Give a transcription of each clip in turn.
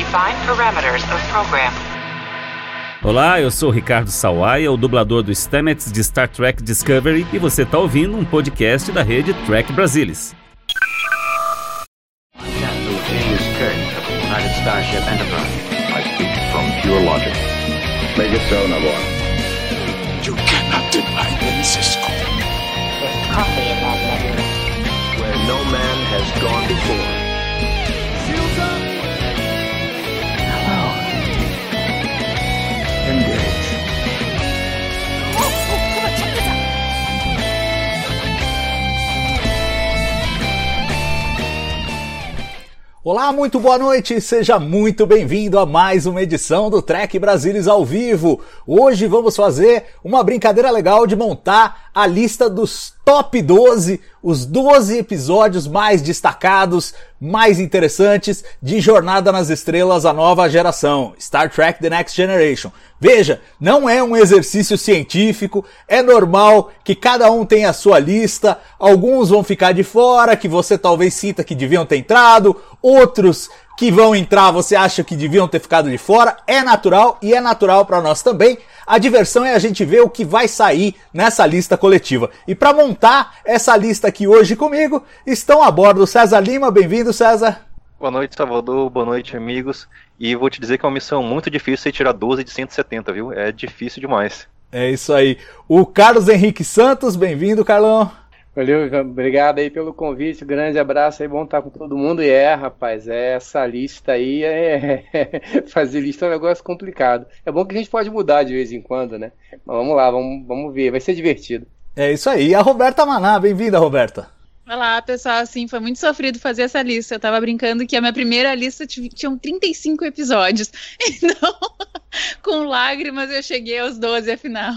Define parameters of program. Olá, eu sou Ricardo Sawaia, o dublador do Stamets de Star Trek Discovery, e você está ouvindo um podcast da rede Trek Brasilis. Starship Enterprise. I speak from pure logic. Make it so, Navarre. You cannot deny them, Cisco. There's coffee in that nebula. Where no man has gone before. Olá, muito boa noite, seja muito bem-vindo a mais uma edição do Trek Brasilis ao vivo. Hoje vamos fazer uma brincadeira legal de montar a lista dos top 12, os 12 episódios mais destacados, mais interessantes de Jornada nas Estrelas, a nova geração, Star Trek The Next Generation. Veja, não é um exercício científico, é normal que cada um tenha a sua lista, alguns vão ficar de fora, que você talvez sinta que deviam ter entrado, outros que vão entrar você acha que deviam ter ficado de fora, é natural e é natural para nós também. A diversão é a gente ver o que vai sair nessa lista coletiva. E para montar essa lista aqui hoje comigo, estão a bordo César Lima. Bem-vindo, César. Boa noite, Salvador. Boa noite, amigos. E vou te dizer que é uma missão muito difícil você tirar 12 de 170, viu? É difícil demais. É isso aí. O Carlos Henrique Santos, bem-vindo, Carlão. Valeu, obrigado aí pelo convite, grande abraço aí, bom estar com todo mundo. E é, rapaz, é, essa lista aí é, fazer lista é um negócio complicado. É bom que a gente pode mudar de vez em quando, né? Mas vamos lá, vamos, vamos ver, vai ser divertido. É isso aí. E a Roberta Maná, bem-vinda, Roberta. Olá, pessoal. Assim, foi muito sofrido fazer essa lista. Eu tava brincando que a minha primeira lista tinham 35 episódios. Então, com lágrimas, eu cheguei aos 12 afinal.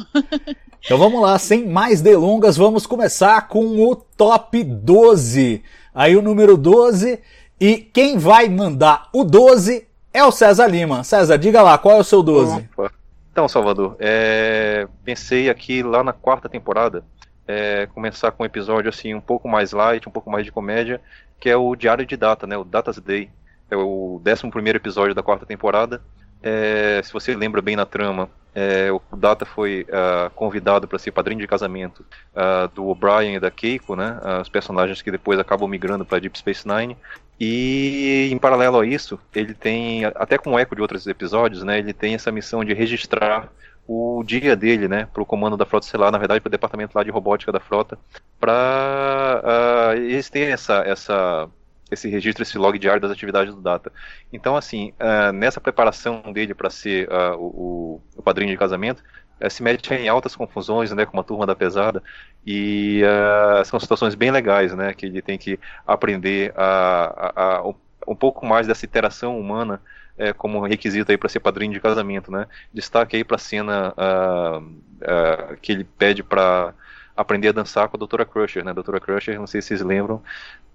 Então vamos lá, sem mais delongas, vamos começar com o top 12. Aí o número 12 e quem vai mandar o 12 é o César Lima. César, diga lá, qual é o seu 12? Opa. Então, Salvador, é... pensei aqui lá na quarta temporada é... começar com um episódio assim um pouco mais light, um pouco mais de comédia, que é o Diário de Data, né? O Data's Day. É o 11 primeiro episódio da quarta temporada. É... se você lembra bem na trama, é, o Data foi uh, convidado para ser padrinho de casamento uh, do O'Brien e da Keiko, né, uh, os personagens que depois acabam migrando para Deep Space Nine. E em paralelo a isso, ele tem, até com eco de outros episódios, né, ele tem essa missão de registrar o dia dele, né, para o comando da frota estelar, na verdade para o departamento lá de robótica da frota, para eles têm essa essa esse registro, esse log diário das atividades do Data. Então, assim, uh, nessa preparação dele para ser uh, o, o, padrinho de casamento, uh, se mete em altas confusões, né, com uma turma da pesada, e são situações bem legais, né, que ele tem que aprender a, a, a um pouco mais dessa interação humana é, como requisito aí para ser padrinho de casamento, né? Destaque aí para a cena que ele pede para aprender a dançar com a Doutora Crusher, né? A Crusher, não sei se vocês lembram,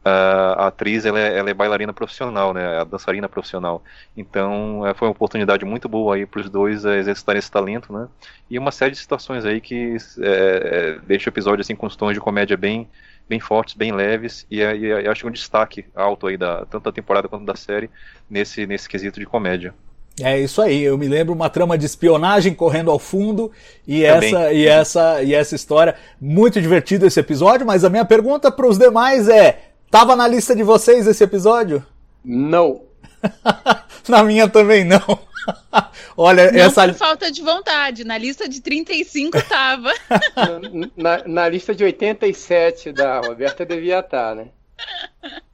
a atriz ela é, ela é, bailarina profissional, né, a dançarina profissional. Então é, foi uma oportunidade muito boa aí para os dois é, exercitarem esse talento, né? E uma série de situações aí que é, é deixa o episódio assim com os tons de comédia bem bem fortes, bem leves e, e, e acho um destaque alto aí da tanto da temporada quanto da série nesse nesse quesito de comédia. É isso aí, eu me lembro uma trama de espionagem correndo ao fundo e essa e essa e essa história muito divertido esse episódio, mas a minha pergunta para os demais é Tava na lista de vocês esse episódio? Não. na minha também não. Olha, não essa. Por falta de vontade. Na lista de 35 tava. na, na lista de 87 da Roberta devia estar, né?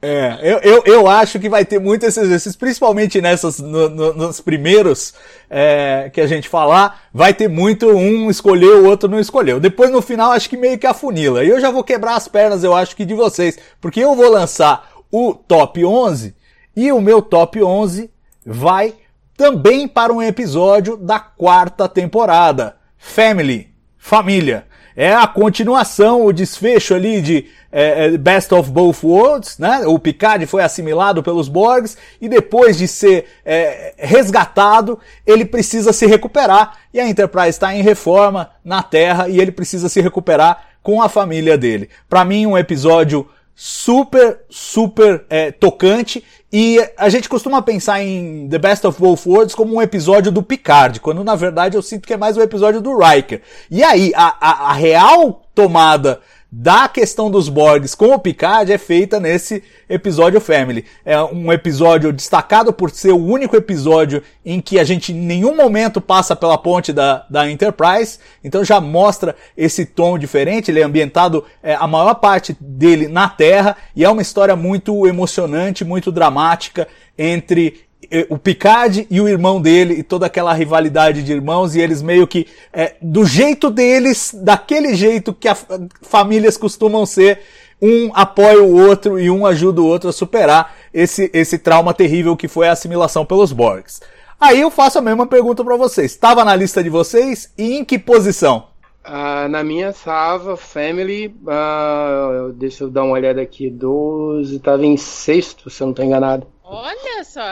É, eu, eu, eu acho que vai ter muito exercícios, principalmente nessas, no, no, nos primeiros é, que a gente falar, vai ter muito um escolheu, o outro não escolheu. Depois no final acho que meio que afunila. E eu já vou quebrar as pernas, eu acho que de vocês, porque eu vou lançar o top 11 e o meu top 11 vai também para um episódio da quarta temporada. Family, família é a continuação, o desfecho ali de é, é, Best of Both Worlds, né? O Picard foi assimilado pelos Borgs e depois de ser é, resgatado, ele precisa se recuperar e a Enterprise está em reforma na Terra e ele precisa se recuperar com a família dele. Para mim, um episódio super, super é, tocante. E a gente costuma pensar em The Best of Both Worlds como um episódio do Picard, quando na verdade eu sinto que é mais um episódio do Riker. E aí, a, a, a real tomada da questão dos Borgs com o Picard é feita nesse episódio Family. É um episódio destacado por ser o único episódio em que a gente em nenhum momento passa pela ponte da, da Enterprise, então já mostra esse tom diferente. Ele é ambientado é, a maior parte dele na Terra e é uma história muito emocionante, muito dramática entre o Picard e o irmão dele e toda aquela rivalidade de irmãos e eles meio que é, do jeito deles, daquele jeito que as famílias costumam ser, um apoia o outro e um ajuda o outro a superar esse, esse trauma terrível que foi a assimilação pelos Borgs. Aí eu faço a mesma pergunta para vocês. Estava na lista de vocês e em que posição? Uh, na minha estava Family, uh, deixa eu dar uma olhada aqui, 12, estava em sexto, se eu não estou enganado. Olha só!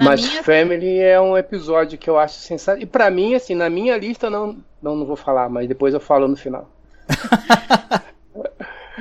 Mas minha... Family é um episódio que eu acho sensacional. E para mim, assim, na minha lista, não, não, não vou falar, mas depois eu falo no final.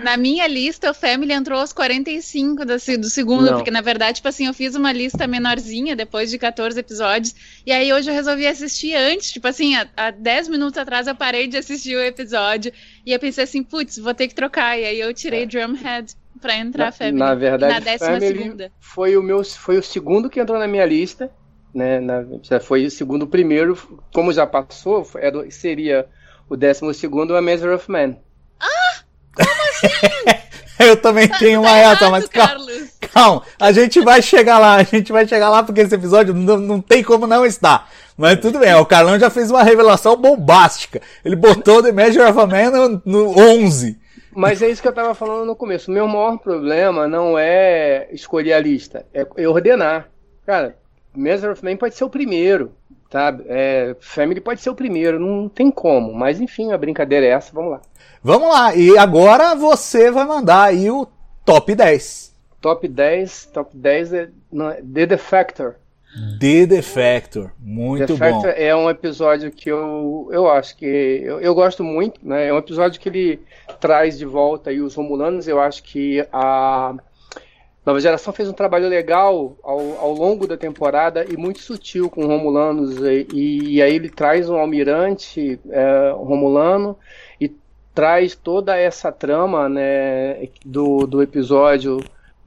Na minha lista, o Family entrou aos 45 do, do segundo, não. porque na verdade, tipo assim, eu fiz uma lista menorzinha depois de 14 episódios, e aí hoje eu resolvi assistir antes, tipo assim, há, há 10 minutos atrás eu parei de assistir o episódio, e eu pensei assim, putz, vou ter que trocar, e aí eu tirei é. Drumhead para entrar na, Family. Na verdade, na décima segunda. Foi o meu, foi o segundo que entrou na minha lista, né? Na, foi o segundo, o primeiro, como já passou, era, é seria o décimo segundo, a Measure of Man. Ah, como assim? Eu também tá tenho uma essa, mas calma, calma, a gente vai chegar lá, a gente vai chegar lá porque esse episódio não, não tem como não estar. Mas tudo bem, o Carlão já fez uma revelação bombástica. Ele botou The Measure of a Man no, no 11. Mas é isso que eu estava falando no começo. O meu maior problema não é escolher a lista, é ordenar. Cara, Measure of Man pode ser o primeiro, tá? É, Family pode ser o primeiro, não tem como. Mas enfim, a brincadeira é essa, vamos lá. Vamos lá, e agora você vai mandar aí o top 10. Top 10, top 10 é, é The Defector. The Defector, muito The Defector bom. é um episódio que eu, eu acho que eu, eu gosto muito, né? É um episódio que ele traz de volta aí os Romulanos. Eu acho que a Nova Geração fez um trabalho legal ao, ao longo da temporada e muito sutil com Romulanos. E, e aí ele traz um almirante é, Romulano e traz toda essa trama né, do, do episódio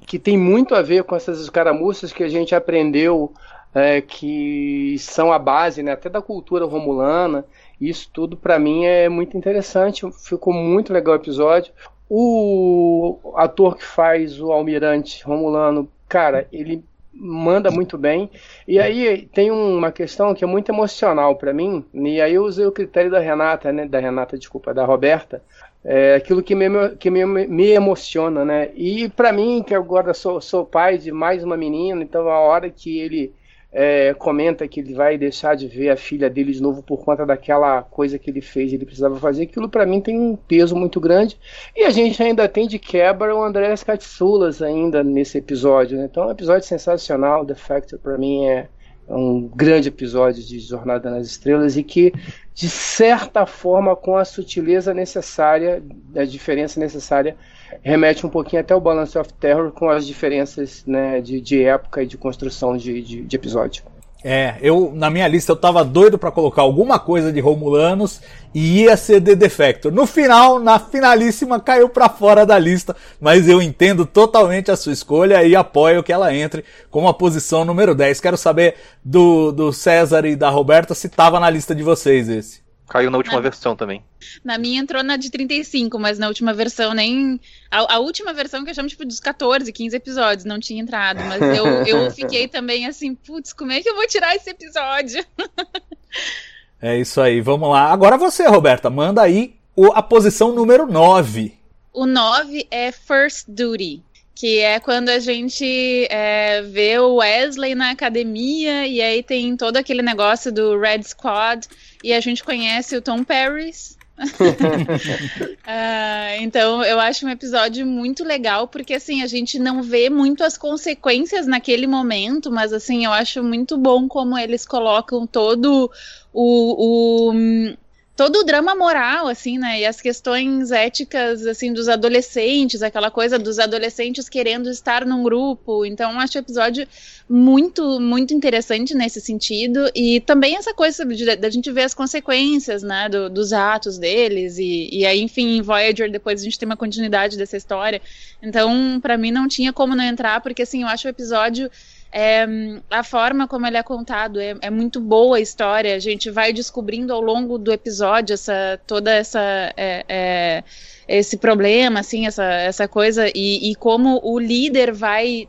que tem muito a ver com essas escaramuças que a gente aprendeu é, que são a base né, até da cultura romulana. Isso tudo para mim é muito interessante. Ficou muito legal o episódio. O ator que faz o almirante romulano, cara, ele manda muito bem. E aí tem uma questão que é muito emocional para mim. E aí eu usei o critério da Renata, né? Da Renata, desculpa, da Roberta. É aquilo que me, que me, me emociona, né? E para mim, que agora sou, sou pai de mais uma menina, então a hora que ele é, comenta que ele vai deixar de ver a filha dele de novo por conta daquela coisa que ele fez, ele precisava fazer. Aquilo para mim tem um peso muito grande. E a gente ainda tem de quebra o Andrés Katsoulas ainda nesse episódio. Né? Então é um episódio sensacional. The Factor para mim é, é um grande episódio de Jornada nas Estrelas e que, de certa forma, com a sutileza necessária, a diferença necessária, remete um pouquinho até o Balance of Terror com as diferenças né, de, de época e de construção de, de, de episódio. É, eu na minha lista eu tava doido para colocar alguma coisa de Romulanos e ia ser The Defector. No final, na finalíssima, caiu para fora da lista, mas eu entendo totalmente a sua escolha e apoio que ela entre com a posição número 10. Quero saber do, do César e da Roberta se tava na lista de vocês esse. Caiu na última na, versão também. Na minha entrou na de 35, mas na última versão nem. A, a, última versão que eu chamo tipo dos 14, 15 episódios, não tinha entrado. Mas eu, eu fiquei também assim, putz, como é que eu vou tirar esse episódio? é isso aí, vamos lá. Agora você, Roberta, manda aí o, a posição número 9. O 9 é First Duty que é quando a gente é, vê o Wesley na academia e aí tem todo aquele negócio do Red Squad e a gente conhece o Tom Paris. uh, então eu acho um episódio muito legal porque assim a gente não vê muito as consequências naquele momento, mas assim eu acho muito bom como eles colocam todo o, o todo o drama moral, assim, né? E as questões éticas, assim, dos adolescentes, aquela coisa dos adolescentes querendo estar num grupo. Então, acho o episódio muito, muito interessante nesse sentido. E também essa coisa da gente ver as consequências, né, do, dos atos deles. E, e aí, enfim, em Voyager, depois a gente tem uma continuidade dessa história. Então, para mim, não tinha como não entrar, porque, assim, eu acho o episódio é, a forma como ele é contado é, é, muito boa a história. A gente vai descobrindo ao longo do episódio essa toda essa é, é esse problema, assim, essa, essa coisa e, e, como o líder vai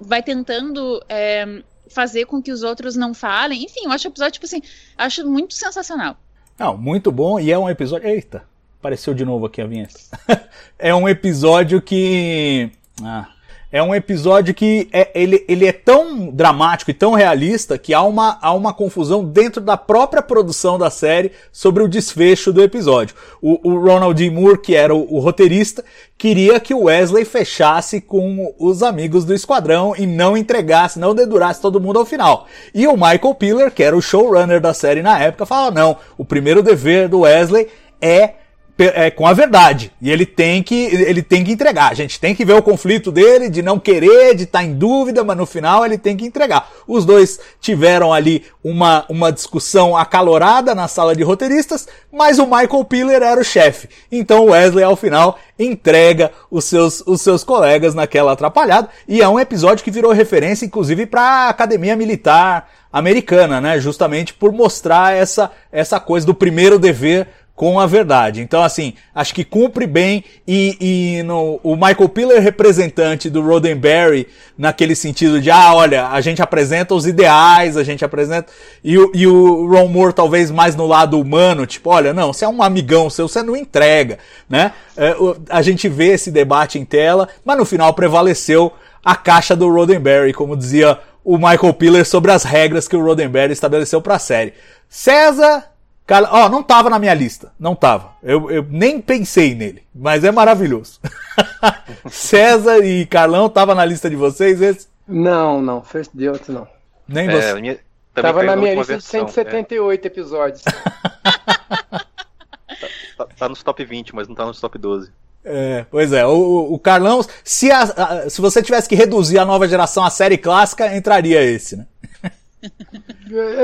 vai tentando é, fazer com que os outros não falem. Enfim, eu acho o episódio tipo assim, acho muito sensacional. Não, muito bom e é um episódio. Eita, apareceu de novo aqui a vinheta. é um episódio que ah, é um episódio que é, ele, ele é tão dramático e tão realista que há uma, há uma confusão dentro da própria produção da série sobre o desfecho do episódio. O, o Ronald D. Moore, que era o, o, roteirista, queria que o Wesley fechasse com os amigos do esquadrão e não entregasse, não dedurasse todo mundo ao final. E o Michael Piller, que era o showrunner da série na época, fala: não, o primeiro dever do Wesley é é, com a verdade. E ele tem que ele tem que entregar. A gente tem que ver o conflito dele de não querer, de estar tá em dúvida, mas no final ele tem que entregar. Os dois tiveram ali uma, uma discussão acalorada na sala de roteiristas, mas o Michael Piller era o chefe. Então o Wesley ao final entrega os seus, os seus colegas naquela atrapalhada e é um episódio que virou referência inclusive para a Academia Militar americana, né? Justamente por mostrar essa essa coisa do primeiro dever com a verdade. Então, assim, acho que cumpre bem e, e no, o Michael Piller, representante do Roddenberry, naquele sentido de, ah, olha, a gente apresenta os ideais, a gente apresenta. E, e o Ron Moore, talvez mais no lado humano, tipo, olha, não, você é um amigão seu, você não entrega, né? É, a gente vê esse debate em tela, mas no final prevaleceu a caixa do Roddenberry, como dizia o Michael Piller sobre as regras que o Roddenberry estabeleceu para a série. César Cara, ó, não tava na minha lista. Não tava. Eu, eu nem pensei nele. Mas é maravilhoso. César e Carlão tava na lista de vocês esse? Não, não. First Deus não. Nem é, você. Minha, tava na minha lista versão, de 178 é. episódios. tá, tá, tá, nos top 20, mas não tá nos top 12. É, pois é, o, o Carlão, se, a, a, se você tivesse que reduzir a nova geração à série clássica, entraria esse, né?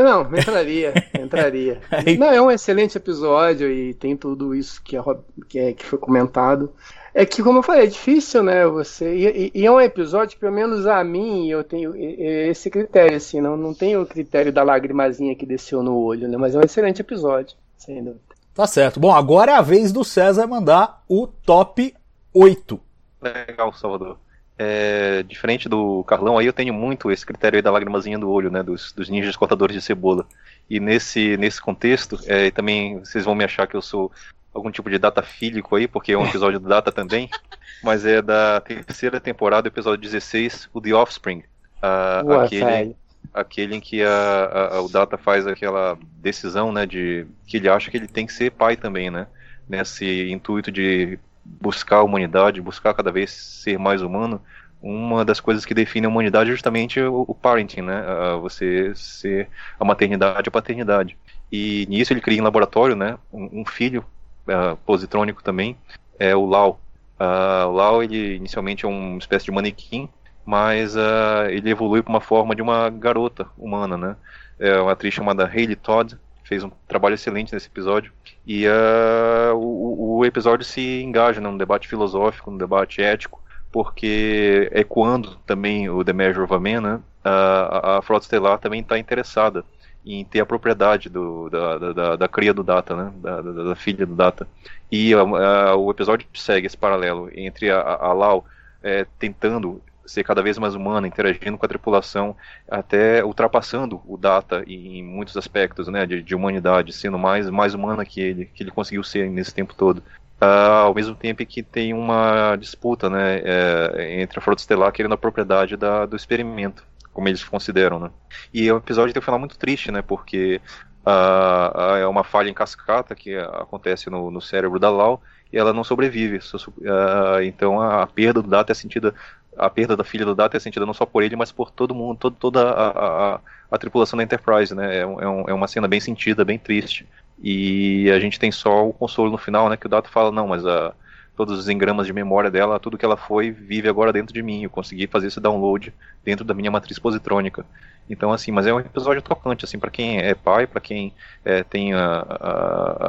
Não, entraria, entraria. Não, é um excelente episódio e tem tudo isso que, é, que, é, que foi comentado. É que, como eu falei, é difícil, né? Você. E, e, é um episódio que, pelo menos a mim, eu tenho esse critério, assim, não, não tenho o critério da lagrimazinha que desceu no olho, né? Mas é um excelente episódio, sem dúvida. Tá certo. Bom, agora é a vez do César mandar o top 8. Legal, Salvador. É, diferente do Carlão, aí eu tenho muito esse critério da lagrimazinha do olho, né, dos, dos ninjas cortadores de cebola. E nesse, nesse contexto, é, também vocês vão me achar que eu sou algum tipo de data fílico aí, porque é um episódio do Data também, mas é da terceira temporada, episódio 16, o The Offspring. Uh, aquele, aquele em que a, a, o Data faz aquela decisão, né, de que ele acha que ele tem que ser pai também, né, nesse intuito de buscar a humanidade, buscar cada vez ser mais humano, uma das coisas que define a humanidade é justamente o, o parenting, né? Uh, você ser a maternidade a paternidade. E nisso ele cria em laboratório, né? Um, um filho uh, positrônico também, é o Lau. Uh, o Lau, ele inicialmente é uma espécie de manequim, mas uh, ele evolui para uma forma de uma garota humana, né? É uma atriz chamada Hayley Todd, fez um trabalho excelente nesse episódio. E uh, o, o, episódio se engaja num debate filosófico, num debate ético, porque ecoando também o The Measure of a Man, né, a, a Frota Estelar também está interessada em ter a propriedade do, da, da, da, cria do Data, né, da, da, da filha do Data. E uh, o episódio segue esse paralelo entre a, a Lau é, tentando ser cada vez mais humana, interagindo com a tripulação, até ultrapassando o Data em, muitos aspectos, né, de, de, humanidade, sendo mais, mais humana que ele, que ele conseguiu ser nesse tempo todo. Uh, ao mesmo tempo que tem uma disputa, né, é, entre a Frota Estelar querendo a propriedade da, do experimento, como eles consideram, né. E o episódio tem um final muito triste, né, porque uh, é uma falha em cascata que acontece no, no cérebro da Lau, e ela não sobrevive. Uh, então a, perda do Data é sentida a perda da filha do Data é sentida não só por ele, mas por todo mundo, todo, toda a, a, a, tripulação da Enterprise, né? É, é, um, é, uma cena bem sentida, bem triste. E a gente tem só o consolo no final, né? Que o Data fala, não, mas a, todos os engramas de memória dela, tudo que ela foi, vive agora dentro de mim. Eu consegui fazer esse download dentro da minha matriz positrônica. Então, assim, mas é um episódio tocante, assim, para quem é pai, para quem é, tem a,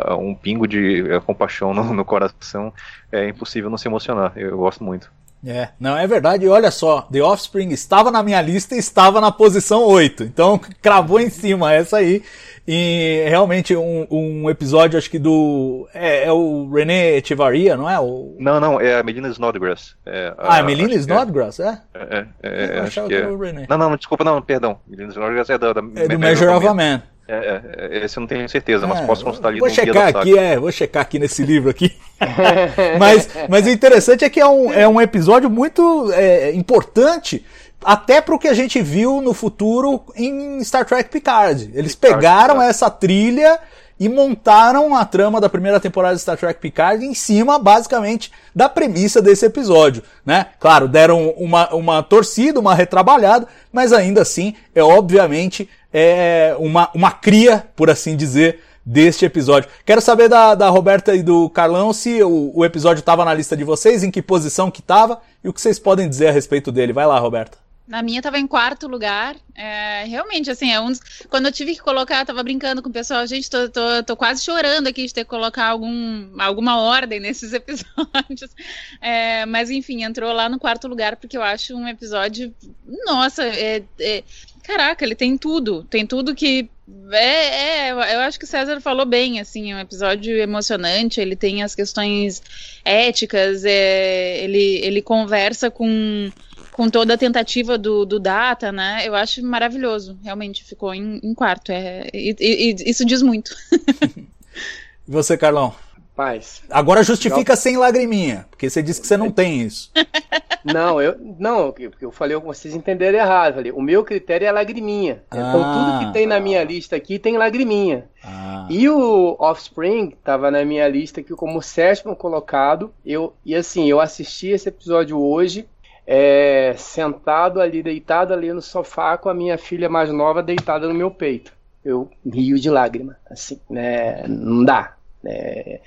a, um pingo de é, compaixão no, no, coração, é impossível não se emocionar. Eu, eu gosto muito. É, não, é verdade. E olha só, The Offspring estava na minha lista e estava na posição 8. Então, cravou em cima essa aí. E realmente um, um episódio, acho que do. É, é, o René Echevarria, não é? O... Não, não, é a Melina Snodgrass. É a, ah, é Melina Snodgrass, é? É, é, é, acho que é. O René. Não, não, desculpa, não, perdão. Melina Snodgrass é da. da é do Measure of a Man. É, é, esse eu não tenho certeza, mas é, posso consultar ali vou checar aqui, é, vou checar aqui nesse livro aqui. mas, mas o interessante é que é um, é um episódio muito é, importante até para o que a gente viu no futuro em Star Trek Picard. Eles pegaram essa trilha e montaram a trama da primeira temporada de Star Trek Picard em cima, basicamente, da premissa desse episódio, né? Claro, deram uma, uma torcida, uma retrabalhada, mas ainda assim é obviamente é uma, uma cria, por assim dizer, deste episódio. Quero saber da, da Roberta e do Carlão se o, o episódio estava na lista de vocês, em que posição que estava e o que vocês podem dizer a respeito dele. Vai lá, Roberta. Na minha tava em quarto lugar. É, realmente, assim, é um dos... quando eu tive que colocar, tava brincando com o pessoal, gente, tô, tô, tô quase chorando aqui de ter que colocar algum, alguma ordem nesses episódios. É, mas enfim, entrou lá no quarto lugar porque eu acho um episódio. Nossa, é, é caraca, ele tem tudo. Tem tudo que. É, é, eu acho que o César falou bem, assim, é um episódio emocionante, ele tem as questões éticas, é, ele, ele conversa com com toda a tentativa do, do Data, né? Eu acho maravilhoso. Realmente ficou em, em quarto. É, e, e, isso diz muito. você, Carlão? Paz. Agora justifica eu... sem lagriminha, porque você disse que você não tem isso. Não, eu não, eu falei, vocês entenderam errado. Falei, o meu critério é lagriminha. Ah, então tudo que tem na minha lista aqui tem lagriminha. Ah. E o Offspring estava na minha lista aqui como sétimo colocado. Eu e assim, eu assisti esse episódio hoje é, sentado ali, deitado ali no sofá com a minha filha mais nova deitada no meu peito. Eu rio de lágrima, assim, né? Não dá. É,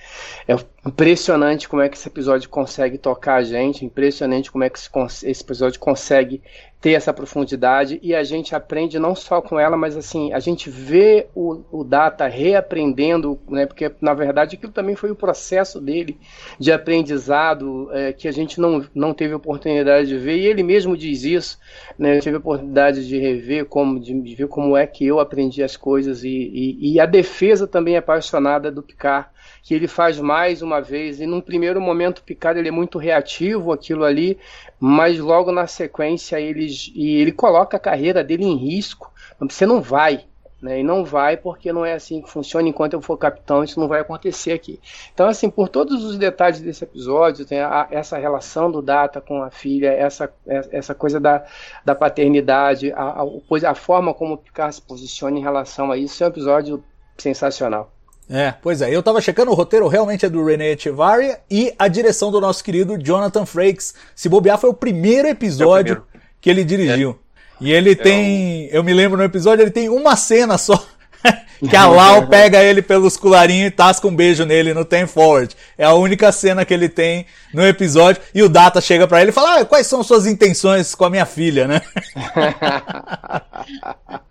é, impressionante como é que esse episódio consegue tocar a gente, impressionante como é que esse episódio consegue ter essa profundidade e a gente aprende não só com ela, mas assim, a gente vê o, o Data reaprendendo, né, porque na verdade aquilo também foi o processo dele de aprendizado é, que a gente não, não teve oportunidade de ver, e ele mesmo diz isso, né, eu tive oportunidade de rever, como, de, de ver como é que eu aprendi as coisas, e, e, e a defesa também apaixonada do Picard, que ele faz mais uma vez, e num primeiro momento o Picard ele é muito reativo aquilo ali, mas logo na sequência ele, e ele coloca a carreira dele em risco. Você não vai, né? E não vai porque não é assim que funciona. Enquanto eu for capitão, isso não vai acontecer aqui. Então, assim, por todos os detalhes desse episódio, tem a, essa relação do Data com a filha, essa, essa coisa da, da paternidade, a, a, a forma como o Picard se posiciona em relação a isso, é um episódio sensacional. É, pois é. Eu tava checando, o roteiro realmente é do René Echevarria e a direção do nosso querido Jonathan Frakes. Se bobear, foi o primeiro episódio é o primeiro. que ele dirigiu. É. E ele é tem, eu me lembro no episódio, ele tem uma cena só. que a Lau pega ele pelos colarinhos e tasca um beijo nele no Ten Forward. É a única cena que ele tem no episódio. E o Data chega para ele e fala: ah, quais são suas intenções com a minha filha, né?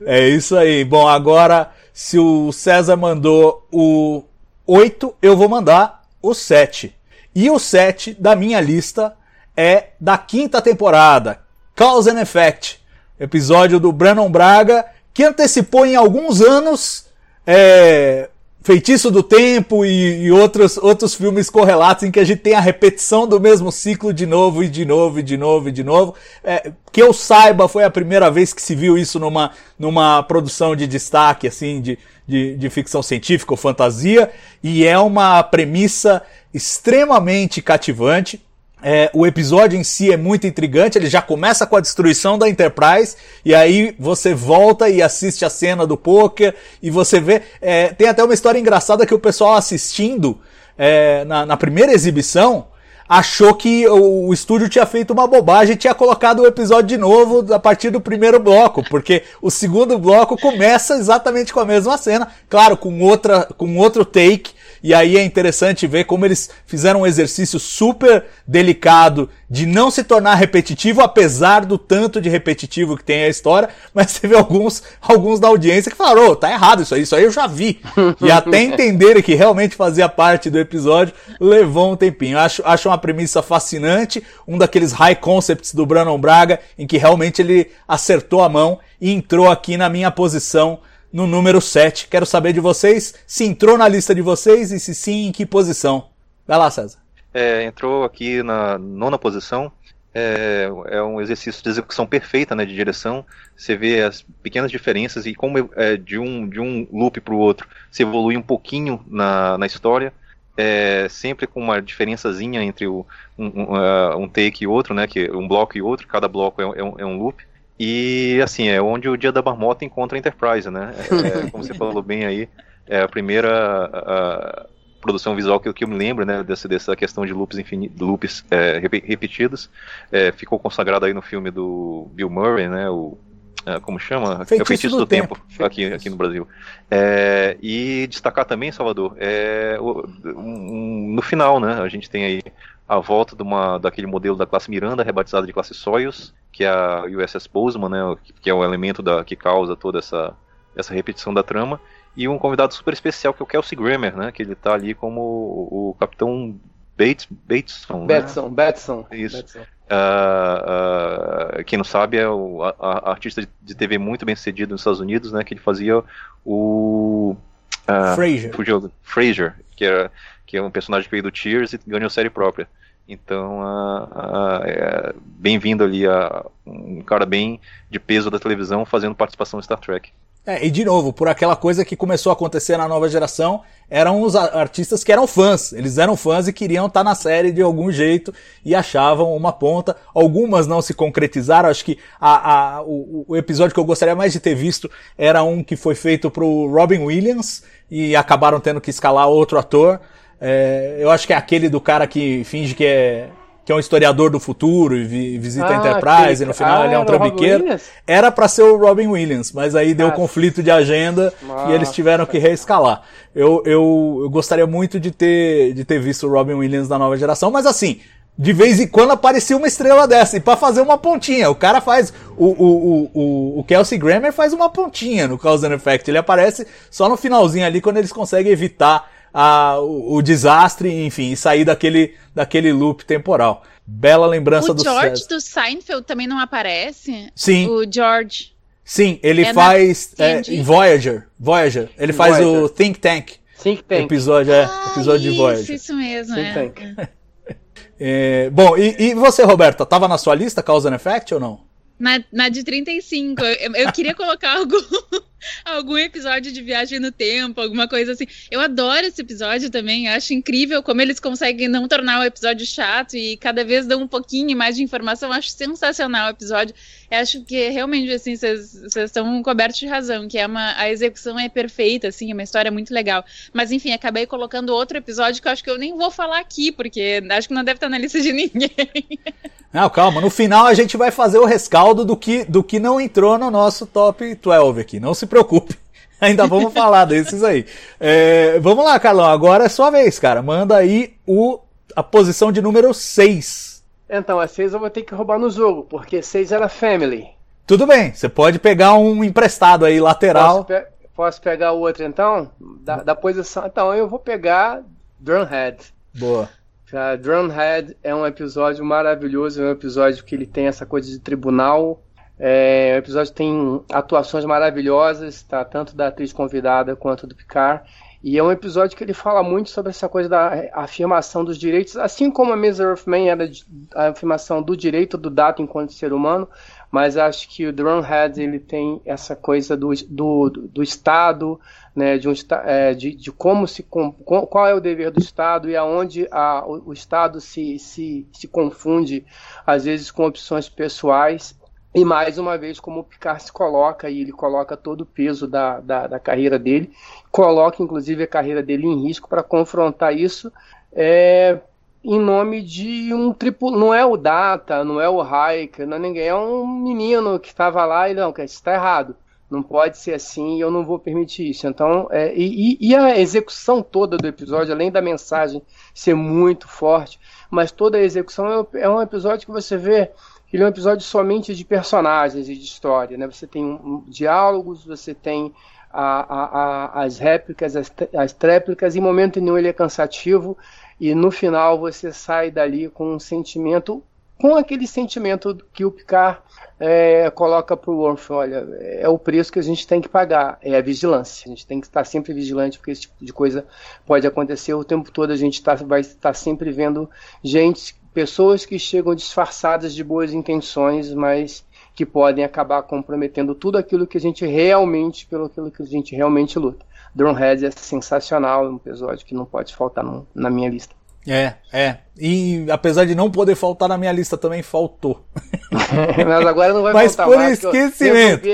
é isso aí. Bom, agora se o César mandou o 8, eu vou mandar o 7. E o 7 da minha lista é da quinta temporada, Cause and Effect, episódio do Brandon Braga, que antecipou em alguns anos é, Feitiço do Tempo e, e, outros, outros filmes correlatos em que a gente tem a repetição do mesmo ciclo de novo e de novo e de novo e de novo. É, que eu saiba, foi a primeira vez que se viu isso numa, numa produção de destaque, assim, de, de, de ficção científica ou fantasia, e é uma premissa extremamente cativante. É, o episódio em si é muito intrigante, ele já começa com a destruição da Enterprise, e aí você volta e assiste a cena do poker, e você vê. É, tem até uma história engraçada que o pessoal assistindo é, na, na, primeira exibição achou que o, o estúdio tinha feito uma bobagem e tinha colocado o episódio de novo a partir do primeiro bloco, porque o segundo bloco começa exatamente com a mesma cena, claro, com outra com outro take, e aí é interessante ver como eles fizeram um exercício super delicado de não se tornar repetitivo, apesar do tanto de repetitivo que tem a história, mas teve alguns, alguns da audiência que falaram, oh, tá errado isso aí, isso aí eu já vi. e até entenderem que realmente fazia parte do episódio, levou um tempinho. Acho, acho uma premissa fascinante, um daqueles high concepts do Brandon Braga, em que realmente ele acertou a mão e entrou aqui na minha posição no número 7. Quero saber de vocês se entrou na lista de vocês e se sim, em que posição. Vai lá, César. É, entrou aqui na nona posição. É, é, um exercício de execução perfeita, né, de direção. Você vê as pequenas diferenças e como é, de um de um loop para o outro se evolui um pouquinho na, na história. É, sempre com uma diferençazinha entre o, um, um, uh, um, take e outro, né, que um bloco e outro. Cada bloco é, um, é um loop. E assim, é onde o Dia da Marmota encontra a Enterprise, né? É, como você falou bem aí, é a primeira a, produção visual que, que eu me lembro, né? Dessa, dessa questão de loops, infini, loops é, repetidos. É, ficou consagrado aí no filme do Bill Murray, né? O, é, como chama? Feitiço é o Feitiço do do, Tempo, Tempo. Aqui, aqui no Brasil. É, e destacar também, Salvador, é, o, um, no final, né? A gente tem aí a volta de uma, daquele modelo da classe Miranda, rebatizada de classe Soyuz, que é a USS Bozeman, né, que é o elemento da, que causa toda essa, essa repetição da trama, e um convidado super especial que é o Kelsey Grammer, né, que ele está ali como o, o capitão Bates, Bateson, Batson, né? Batson. Isso. Batson. Uh, uh, quem não sabe é o a, a artista de TV muito bem sucedido nos Estados Unidos, né, que ele fazia o uh, Frasier. fugiu- Frasier, que era que é um personagem que veio do Cheers e ganhou série própria. Então, é, bem-vindo ali a um cara bem de peso da televisão fazendo participação em Star Trek. É, e de novo, por aquela coisa que começou a acontecer na nova geração, eram os artistas que eram fãs. Eles eram fãs e queriam estar na série de algum jeito e achavam uma ponta. Algumas não se concretizaram. Acho que a, a- o, o episódio que eu gostaria mais de ter visto era um que foi feito pro Robin Williams e acabaram tendo que escalar outro ator. É, eu acho que é aquele do cara que finge que é que é um historiador do futuro e vi- visita a Ah, Enterprise aquele- e no final ah, ele é um trambiqueiro. Era pra ser o Robin Williams, mas aí deu Nossa. conflito de agenda e eles Nossa. tiveram que reescalar. Eu, eu, eu gostaria muito de ter, de ter visto o Robin Williams da nova geração, mas assim, de vez em quando aparecia uma estrela dessa, e pra fazer uma pontinha. O cara faz. O, o, o, o, o Kelsey Grammer faz uma pontinha no Cause and Effect. Ele aparece só no finalzinho ali quando eles conseguem evitar a, o, o desastre, enfim, e sair daquele, daquele loop temporal. Bela lembrança O do George César. do Seinfeld também não aparece? Sim. O George. Sim, ele É na faz é, TNG? em Voyager. Voyager. Ele faz o Voyager. Think Tank. Think Tank. Episódio, é, Ah, episódio de isso, Voyager. Isso mesmo, Think é. Tank. É, bom, e, e você, Roberta, tava na sua lista Cause and Effect ou não? Na, na de 35. Eu, eu queria colocar algum, algum episódio de viagem no tempo, alguma coisa assim. Eu adoro esse episódio também. Acho incrível como eles conseguem não tornar o episódio chato e cada vez dão um pouquinho mais de informação. Acho sensacional o episódio. Eu acho que realmente, assim, vocês estão cobertos de razão, que é uma, a execução é perfeita, assim, é uma história muito legal. Mas enfim, acabei colocando outro episódio que eu acho que eu nem vou falar aqui, porque acho que não deve estar na lista de ninguém. Não, calma, no final a gente vai fazer o rescaldo do que, do que não entrou no nosso top 12 aqui. Não se preocupe. Ainda vamos falar desses aí. É, vamos lá, Carlão, agora é sua vez, cara. Manda aí o, a posição de número 6. Então, a 6 eu vou ter que roubar no jogo, porque 6 era Family. Tudo bem, você pode pegar um emprestado aí, Posso, lateral. pe- posso pegar o outro então? Da, da posição. Então, eu vou pegar Drumhead. Boa. A Drumhead é um episódio maravilhoso, é um episódio que ele tem essa coisa de tribunal. É, o episódio tem atuações maravilhosas, tá? Tanto da atriz convidada quanto do Picard. E é um episódio que ele fala muito sobre essa coisa da afirmação dos direitos, assim como a Mesa Earthman era a afirmação do direito do dado enquanto ser humano, mas acho que o Drumhead ele tem essa coisa do, do, do Estado, né, de, um, é, de, de como se qual é o dever do Estado e aonde a, o, o Estado se, se, se confunde às vezes com opções pessoais e mais uma vez como o Picard se coloca e ele coloca todo o peso da, da, da carreira dele coloca inclusive a carreira dele em risco para confrontar isso é, em nome de um tripulante. Não é o Data, não é o Raik, não é ninguém. É um menino que estava lá e não, que está errado. Não pode ser assim e eu não vou permitir isso. Então, é, e, e, a execução toda do episódio, além da mensagem ser muito forte, mas toda a execução é, é um episódio que você vê ele é um episódio somente de personagens e de história. Né? Você tem um, diálogos, você tem a, a, a, as réplicas, as, as tréplicas, em momento nenhum ele é cansativo, e no final você sai dali com um sentimento, com aquele sentimento que o Picard é, coloca para o Worf, olha, é o preço que a gente tem que pagar, é a vigilância. A gente tem que estar sempre vigilante, porque esse tipo de coisa pode acontecer o tempo todo. A gente tá, vai estar sempre vendo gente pessoas que chegam disfarçadas de boas intenções, mas que podem acabar comprometendo tudo aquilo que a gente realmente, pelo aquilo que a gente realmente luta. Drumhead é sensacional, é um episódio que não pode faltar no, na minha lista. É, é. E apesar de não poder faltar na minha lista, também faltou. Mas agora não vai Mas faltar por mais, esquecimento.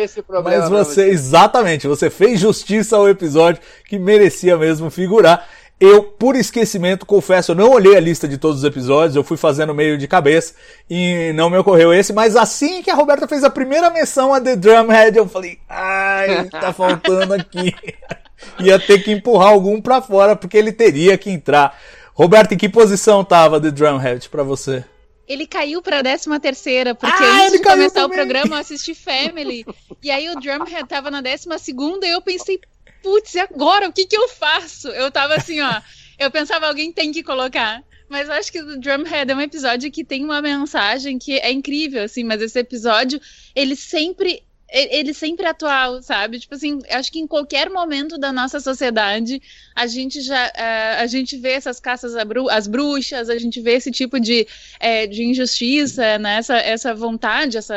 Mas você, exatamente, você fez justiça ao episódio que merecia mesmo figurar. Eu, por esquecimento, confesso, eu não olhei a lista de todos os episódios, eu fui fazendo meio de cabeça e não me ocorreu esse, mas assim que a Roberta fez a primeira menção a The Drumhead, eu falei, ai, tá faltando aqui. Ia ter que empurrar algum pra fora, porque ele teria que entrar. Roberta, em que posição tava The Drumhead pra você? Ele caiu pra 13 terceira, porque Ah, antes de começar também. o programa eu assisti Family. e aí o Drumhead tava na 12 segunda e eu pensei, putz, e agora? O que que eu faço? Eu tava assim, ó. Eu pensava, alguém tem que colocar. Mas eu acho que o Drumhead é um episódio que tem uma mensagem que é incrível, assim, mas esse episódio, ele sempre. Ele sempre é atual, sabe? Tipo assim, acho que em qualquer momento da nossa sociedade, a gente já. eh, a gente vê essas caças às bruxas, a gente vê esse tipo de, eh, de injustiça, né? Essa, essa vontade, essa,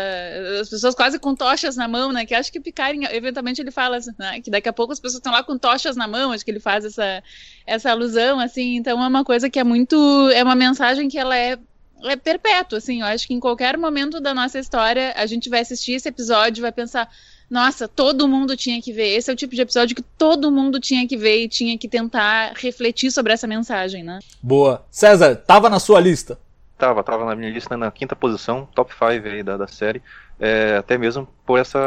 as pessoas quase com tochas na mão, né? Que acho que em- eventualmente, ele fala assim, né? que daqui a pouco as pessoas estão lá com tochas na mão, acho que ele faz essa, essa alusão, assim. Então é uma coisa que é muito. É uma mensagem que ela é. É perpétua, assim. Eu acho que em qualquer momento da nossa história, a gente vai assistir esse episódio e vai pensar: nossa, todo mundo tinha que ver. Esse é o tipo de episódio que todo mundo tinha que ver e tinha que tentar refletir sobre essa mensagem, né? Boa. César, tava na sua lista? Tava, tava na minha lista na quinta posição, top 5 aí da, da série, é, até mesmo por essa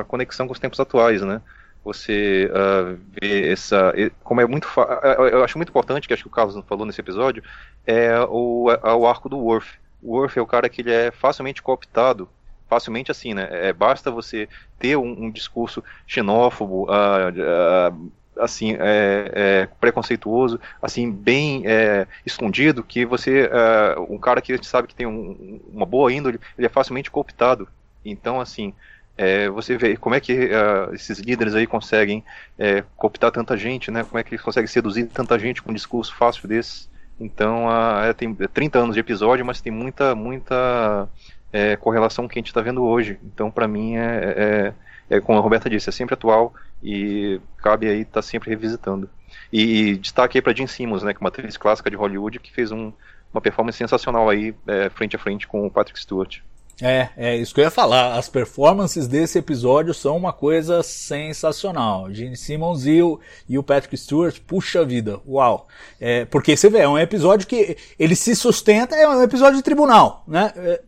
a conexão com os tempos atuais, né? Você ah, vê essa. Como é muito. fa- ah, Eu acho muito importante, que acho que o Carlos não falou nesse episódio, é o, é o arco do Worf. O Worf é o cara que ele é facilmente cooptado. Facilmente assim, né? É, basta você ter um, um discurso xenófobo, ah, ah, assim, é, é, preconceituoso, assim, bem é, escondido, que você, é, um cara que a gente sabe que tem um- uma boa índole, ele é facilmente cooptado. Então, assim, é, você vê como é que é, esses líderes aí conseguem é, cooptar tanta gente, né? Como é que eles conseguem seduzir tanta gente com um discurso fácil desse. Então, ah, é, tem 30 anos de episódio, mas tem muita, muita é, correlação com o que a gente está vendo hoje. Então, para mim, é, é, é, como a Roberta disse, é sempre atual e cabe aí estar sempre revisitando. E, e destaque aí para Jim Simmons, né, que é uma atriz clássica de Hollywood, que fez um- uma performance sensacional aí, é, frente a frente com o Patrick Stewart. É, é isso que eu ia falar. As performances desse episódio são uma coisa sensacional. Gene Simmons e o, e o Patrick Stewart, puxa vida, uau. É, porque você vê, é um episódio que ele se sustenta, é um episódio de tribunal, né? É,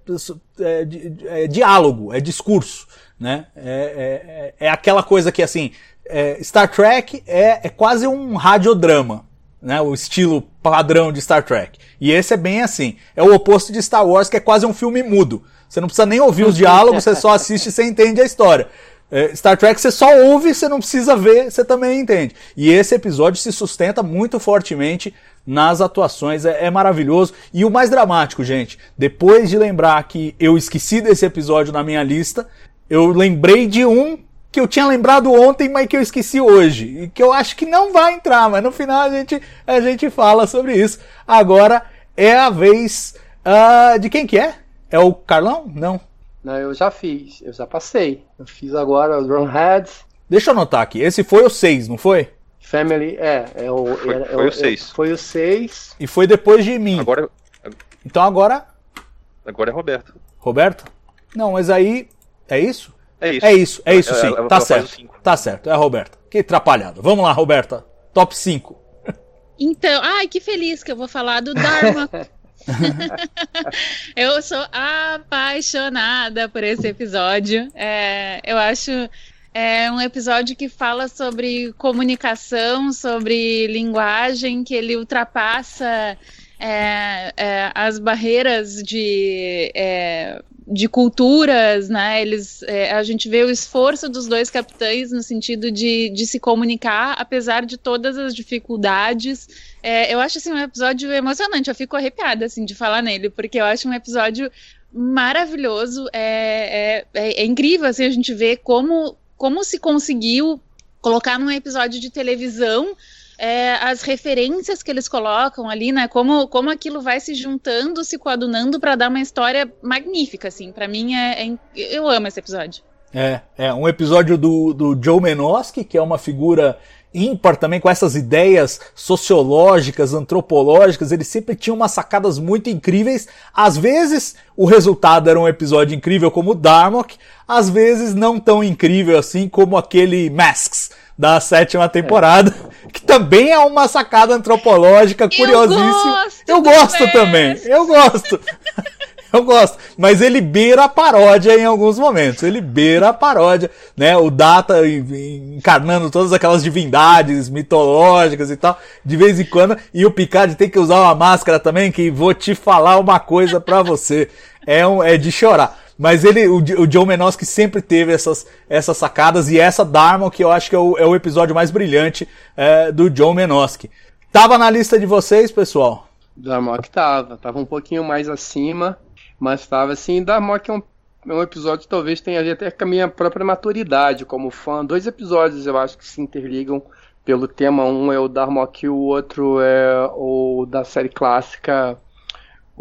é, é diálogo, é discurso, né? É, é, é aquela coisa que assim, é, Star Trek é, é quase um radiodrama, né? O estilo padrão de Star Trek. E esse é bem assim. É o oposto de Star Wars, que é quase um filme mudo. Você não precisa nem ouvir os diálogos, você só assiste e você entende a história. É, Star Trek você só ouve, você não precisa ver, você também entende. E esse episódio se sustenta muito fortemente nas atuações, é, é maravilhoso. E o mais dramático, gente, depois de lembrar que eu esqueci desse episódio na minha lista, eu lembrei de um que eu tinha lembrado ontem, mas que eu esqueci hoje. E que eu acho que não vai entrar, mas no final a gente, a gente fala sobre isso. Agora é a vez ah, de quem que é? É o Carlão? Não. Não, eu já fiz, eu já passei. Eu fiz agora o Drumhead, Deixa eu anotar aqui. Esse foi o 6, não foi? Family, é, é o, Foi- era- foi é o seis. Foi o 6. E foi depois de mim. Agora, Então agora, agora é Roberto. Roberto? Não, mas aí. É isso? É isso. É isso, é isso Ela- sim. ela- tá ela o certo. Tá certo, é a Roberta. Que atrapalhado. Vamos lá, Roberta. Top 5. Então, ai, que feliz que eu vou falar do Dharma. eu sou apaixonada por esse episódio. É, eu acho é um episódio que fala sobre comunicação, sobre linguagem, que ele ultrapassa é, é, as barreiras de, é, de culturas, né? Eles, é, a gente vê o esforço dos dois capitães no sentido de, de se comunicar, apesar de todas as dificuldades. É, eu acho assim, um episódio emocionante, eu fico arrepiada assim, de falar nele, porque eu acho um episódio maravilhoso, é, é, é, incrível assim, a gente vê como, como se conseguiu colocar num episódio de televisão é, as referências que eles colocam ali, né? Como, como aquilo vai se juntando, se coadunando para dar uma história magnífica, assim. Para mim, é, é, eu amo esse episódio. É, é um episódio do, do Joe Menosky, que é uma figura ímpar também com essas ideias sociológicas, antropológicas, ele sempre tinha umas sacadas muito incríveis. Às vezes o resultado era um episódio incrível como o Darmok, às vezes não tão incrível assim como aquele Masks da sétima temporada, é. que também é uma sacada antropológica curiosíssima. Eu gosto, eu gosto também, eu gosto. eu gosto. Mas ele beira a paródia em alguns momentos. Ele beira a paródia, né? O Data encarnando todas aquelas divindades mitológicas e tal, de vez em quando. E o Picard tem que usar uma máscara também, que vou te falar uma coisa pra você. É, um, é de chorar. Mas ele, o, o Joe Menosky sempre teve essas, essas sacadas e essa Dharma que eu acho que é o, é o episódio mais brilhante é, do Joe Menosky. Tava na lista de vocês, pessoal? Darmok tava, tava um pouquinho mais acima, mas tava assim, Darmok é um, é um episódio que talvez tenha a ver até com a minha própria maturidade como fã. Dois episódios eu acho que se interligam pelo tema, um é o Darmok e o outro é o da série clássica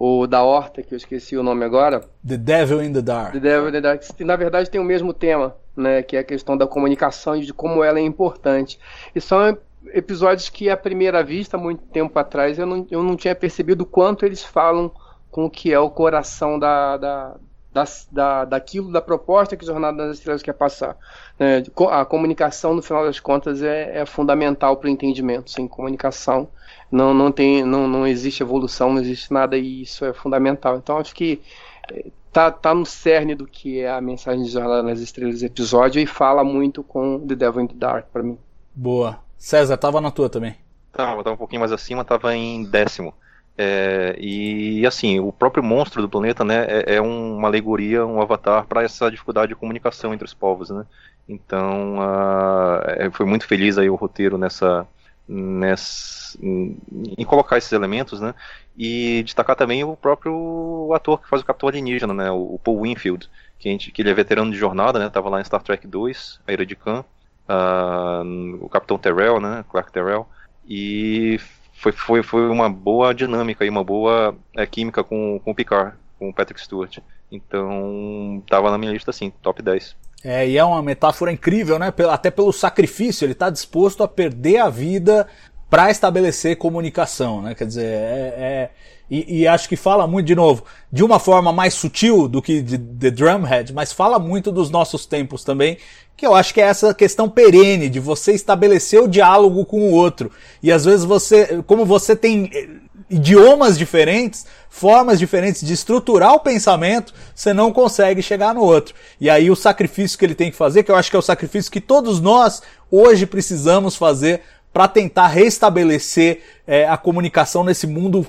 o da Horta, que eu esqueci o nome agora. The Devil in the Dark. The Devil in the Dark. Na verdade tem o mesmo tema, né, que é a questão da comunicação e de como ela é importante. E são episódios que à primeira vista, muito tempo atrás, eu não, eu não tinha percebido quanto eles falam com o que é o coração da, da, da, da, daquilo, da proposta que Jornada das Estrelas quer passar. Né? A comunicação, no final das contas, é, é fundamental para o entendimento. Sem comunicação, não, não, tem, não, não existe evolução, não existe nada e isso é fundamental. Então acho que eh, tá, tá no cerne do que é a mensagem de Jornada nas Estrelas episódio e fala muito com The Devil in the Dark para mim. Boa. César, tava na tua também. Tava, tava um pouquinho mais acima, tava em décimo. É, e assim, o próprio monstro do planeta né, é, é uma alegoria, um avatar para essa dificuldade de comunicação entre os povos. Né? Então, uh, foi muito feliz aí o roteiro nessa, nessa, em colocar esses elementos, né? E destacar também o próprio ator que faz o Capitão Alienígena, né? O Paul Winfield, que, gente, que ele é veterano de jornada, né? Lá em Star Trek 2, A Ira de Khan, uh, o Capitão Terrell, né? Clark Terrell, e foi, foi, foi uma boa dinâmica e uma boa é, química com, com o Picard, com o Patrick Stewart. Então, tava na minha lista assim, top 10. É, e é uma metáfora incrível, né? Até pelo sacrifício, ele está disposto a perder a vida para estabelecer comunicação, né? Quer dizer, é, é e, e, acho que fala muito, de novo, de uma forma mais sutil do que de The Drumhead, mas fala muito dos nossos tempos também, que eu acho que é essa questão perene de você estabelecer o diálogo com o outro. E às vezes você, como você tem idiomas diferentes, formas diferentes de estruturar o pensamento, você não consegue chegar no outro. E aí o sacrifício que ele tem que fazer, que eu acho que é o sacrifício que todos nós hoje precisamos fazer para tentar restabelecer é, a comunicação nesse mundo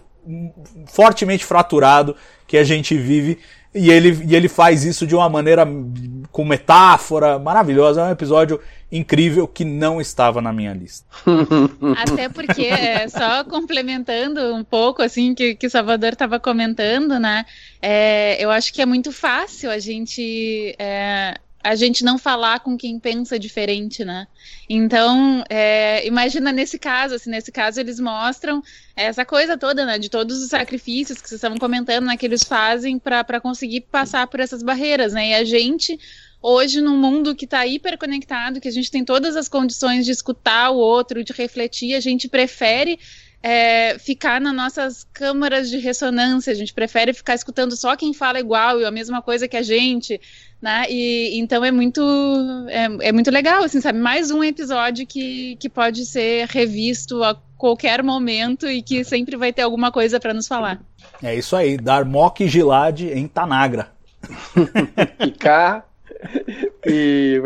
fortemente fraturado que a gente vive e ele, e ele faz isso de uma maneira com metáfora maravilhosa. É um episódio incrível que não estava na minha lista. Até porque, é, só complementando um pouco, assim, que, que o Salvador estava comentando, né? É, eu acho que é muito fácil a gente. É, a gente não falar com quem pensa diferente, né? Então, é, imagina nesse caso, assim, nesse caso eles mostram essa coisa toda, né, de todos os sacrifícios que vocês estavam comentando, né, que eles fazem para conseguir passar por essas barreiras, né? E a gente hoje num mundo que está hiperconectado, que a gente tem todas as condições de escutar o outro, de refletir, a gente prefere é, ficar nas nossas câmaras de ressonância, a gente prefere ficar escutando só quem fala igual e a mesma coisa que a gente, né? E então é muito é, é, muito legal, assim, sabe? Mais um episódio que, que pode ser revisto a qualquer momento e que sempre vai ter alguma coisa para nos falar. É isso aí, Darmok Gilad em Tanagra. Picar e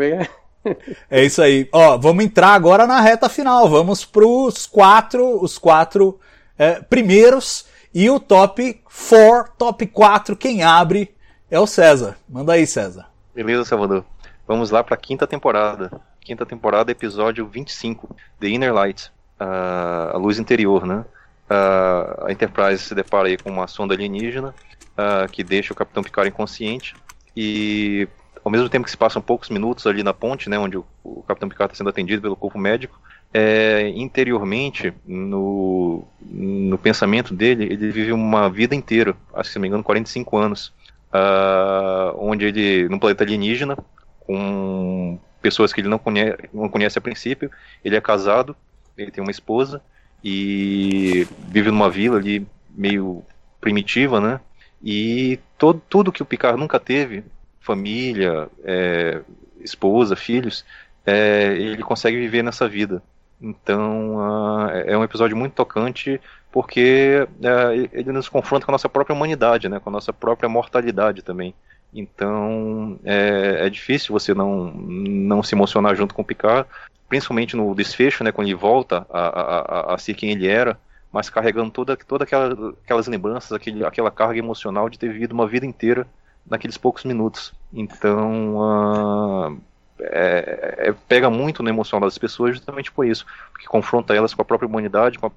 é isso aí. Ó, vamos entrar agora na reta final. Vamos para os quatro, os quatro é, primeiros e o top 4, top 4, quem abre é o César. Manda aí, César. Beleza, Salvador. Vamos lá para a quinta temporada. Quinta temporada, episódio 25, The Inner Light, uh, a luz interior, né? Uh, a Enterprise se depara aí com uma sonda alienígena uh, que deixa o Capitão Picard inconsciente e ao mesmo tempo que se passam poucos minutos ali na ponte, né, onde o, o Capitão Picard está sendo atendido pelo corpo médico, é, interiormente, no, no pensamento dele, ele vive uma vida inteira, acho que se não me engano, 45 anos, uh, onde ele, num planeta alienígena, com pessoas que ele não conhece, não conhece a princípio, ele é casado, ele tem uma esposa e vive numa vila ali meio primitiva, né? E todo, tudo que o Picard nunca teve, família, é, esposa, filhos, é, ele consegue viver nessa vida. Então uh, é um episódio muito tocante porque uh, ele nos confronta com a nossa própria humanidade, né, com a nossa própria mortalidade também. Então é, é difícil você não, não se emocionar junto com o Picard, principalmente no desfecho, né, quando ele volta a, a, a, ser quem ele era, mas carregando toda, toda aquela, aquelas lembranças, aquele, aquela carga emocional de ter vivido uma vida inteira naqueles poucos minutos. Então uh, é, é, pega muito no emocional das pessoas justamente por isso, porque confronta elas com a própria humanidade, com, a,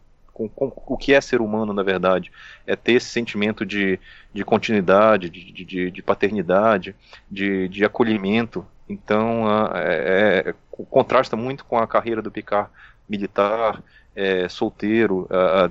com, com, o que é ser humano na verdade, é ter esse sentimento de, de continuidade, de, de, de paternidade, de, de acolhimento. Então uh, é, contrasta muito com a carreira do Picard militar, é, solteiro,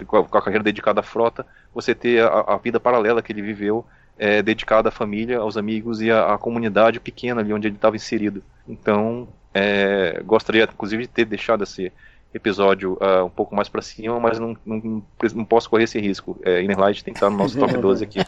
com, a, carreira dedicada à frota, você ter a, a vida paralela que ele viveu é, dedicada à família, aos amigos e à, à comunidade pequena ali onde ele estava inserido. Então, é, gostaria inclusive de ter deixado esse episódio uh, um pouco mais para cima, mas não, não, não, posso correr esse risco. É, Inner Light tem que estar no nosso top 12 aqui.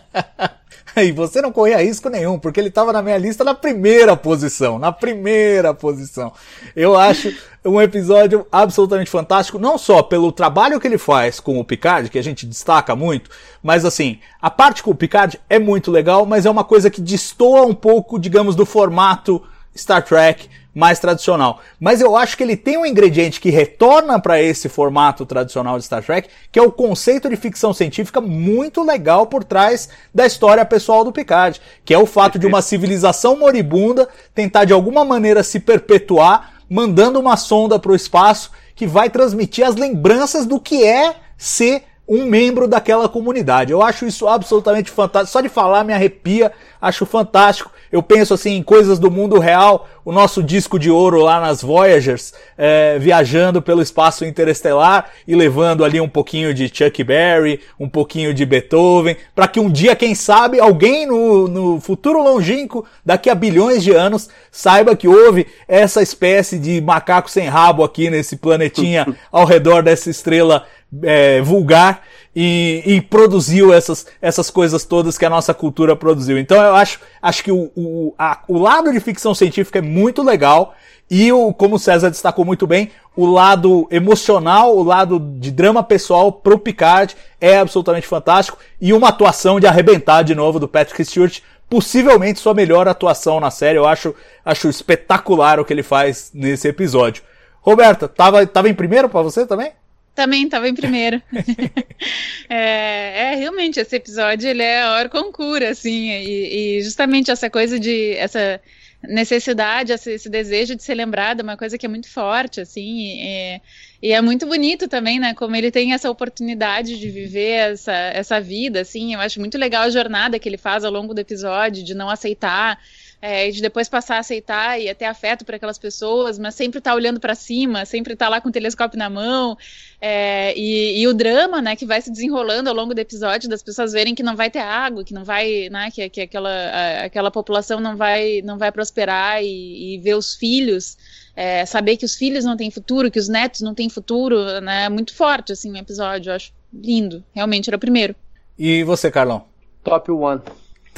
e você não corria risco nenhum, porque ele estava na minha lista na primeira posição. Na primeira posição. Eu acho um episódio absolutamente fantástico, não só pelo trabalho que ele faz com o Picard, que a gente destaca muito, mas assim, a parte com o Picard é muito legal, mas é uma coisa que destoa um pouco, digamos, do formato Star Trek mais tradicional. Mas eu acho que ele tem um ingrediente que retorna para esse formato tradicional de Star Trek, que é o conceito de ficção científica muito legal por trás da história pessoal do Picard, que é o fato de uma civilização moribunda tentar de alguma maneira se perpetuar, mandando uma sonda para o espaço que vai transmitir as lembranças do que é ser um membro daquela comunidade. Eu acho isso absolutamente fantástico. Só de falar me arrepia, acho fantástico. Eu penso assim em coisas do mundo real, o nosso disco de ouro lá nas Voyagers, é, viajando pelo espaço interestelar e levando ali um pouquinho de Chuck Berry, um pouquinho de Beethoven, para que um dia, quem sabe, alguém no, no futuro longínquo, daqui a bilhões de anos, saiba que houve essa espécie de macaco sem rabo aqui nesse planetinha ao redor dessa estrela é, vulgar e, e, produziu essas, essas coisas todas que a nossa cultura produziu. Então eu acho, acho que o, o, a, o lado de ficção científica é muito legal e o, como o César destacou muito bem, o lado emocional, o lado de drama pessoal pro Picard é absolutamente fantástico e uma atuação de arrebentar de novo do Patrick Stewart, possivelmente sua melhor atuação na série. Eu acho, acho espetacular o que ele faz nesse episódio. Roberta, tava, tava em primeiro para você também? Também estava em primeiro. é, é, realmente esse episódio ele é hora concura, assim, e, e, justamente essa coisa de essa necessidade, esse, esse, desejo de ser lembrado, é uma coisa que é muito forte, assim, e, e, é muito bonito também, né, como ele tem essa oportunidade de viver essa, essa vida, assim, eu acho muito legal a jornada que ele faz ao longo do episódio, de não aceitar é, de depois passar a aceitar e até afeto para aquelas pessoas, mas sempre tá olhando para cima, sempre tá lá com o telescópio na mão, é, e, e, o drama, né, que vai se desenrolando ao longo do episódio, das pessoas verem que não vai ter água, que não vai, né, que, que aquela, a, aquela população não vai, não vai prosperar e, e ver os filhos, é, saber que os filhos não têm futuro, que os netos não têm futuro, né, é muito forte, assim, o episódio, eu acho lindo, realmente era o primeiro. E você, Carlão? Top one.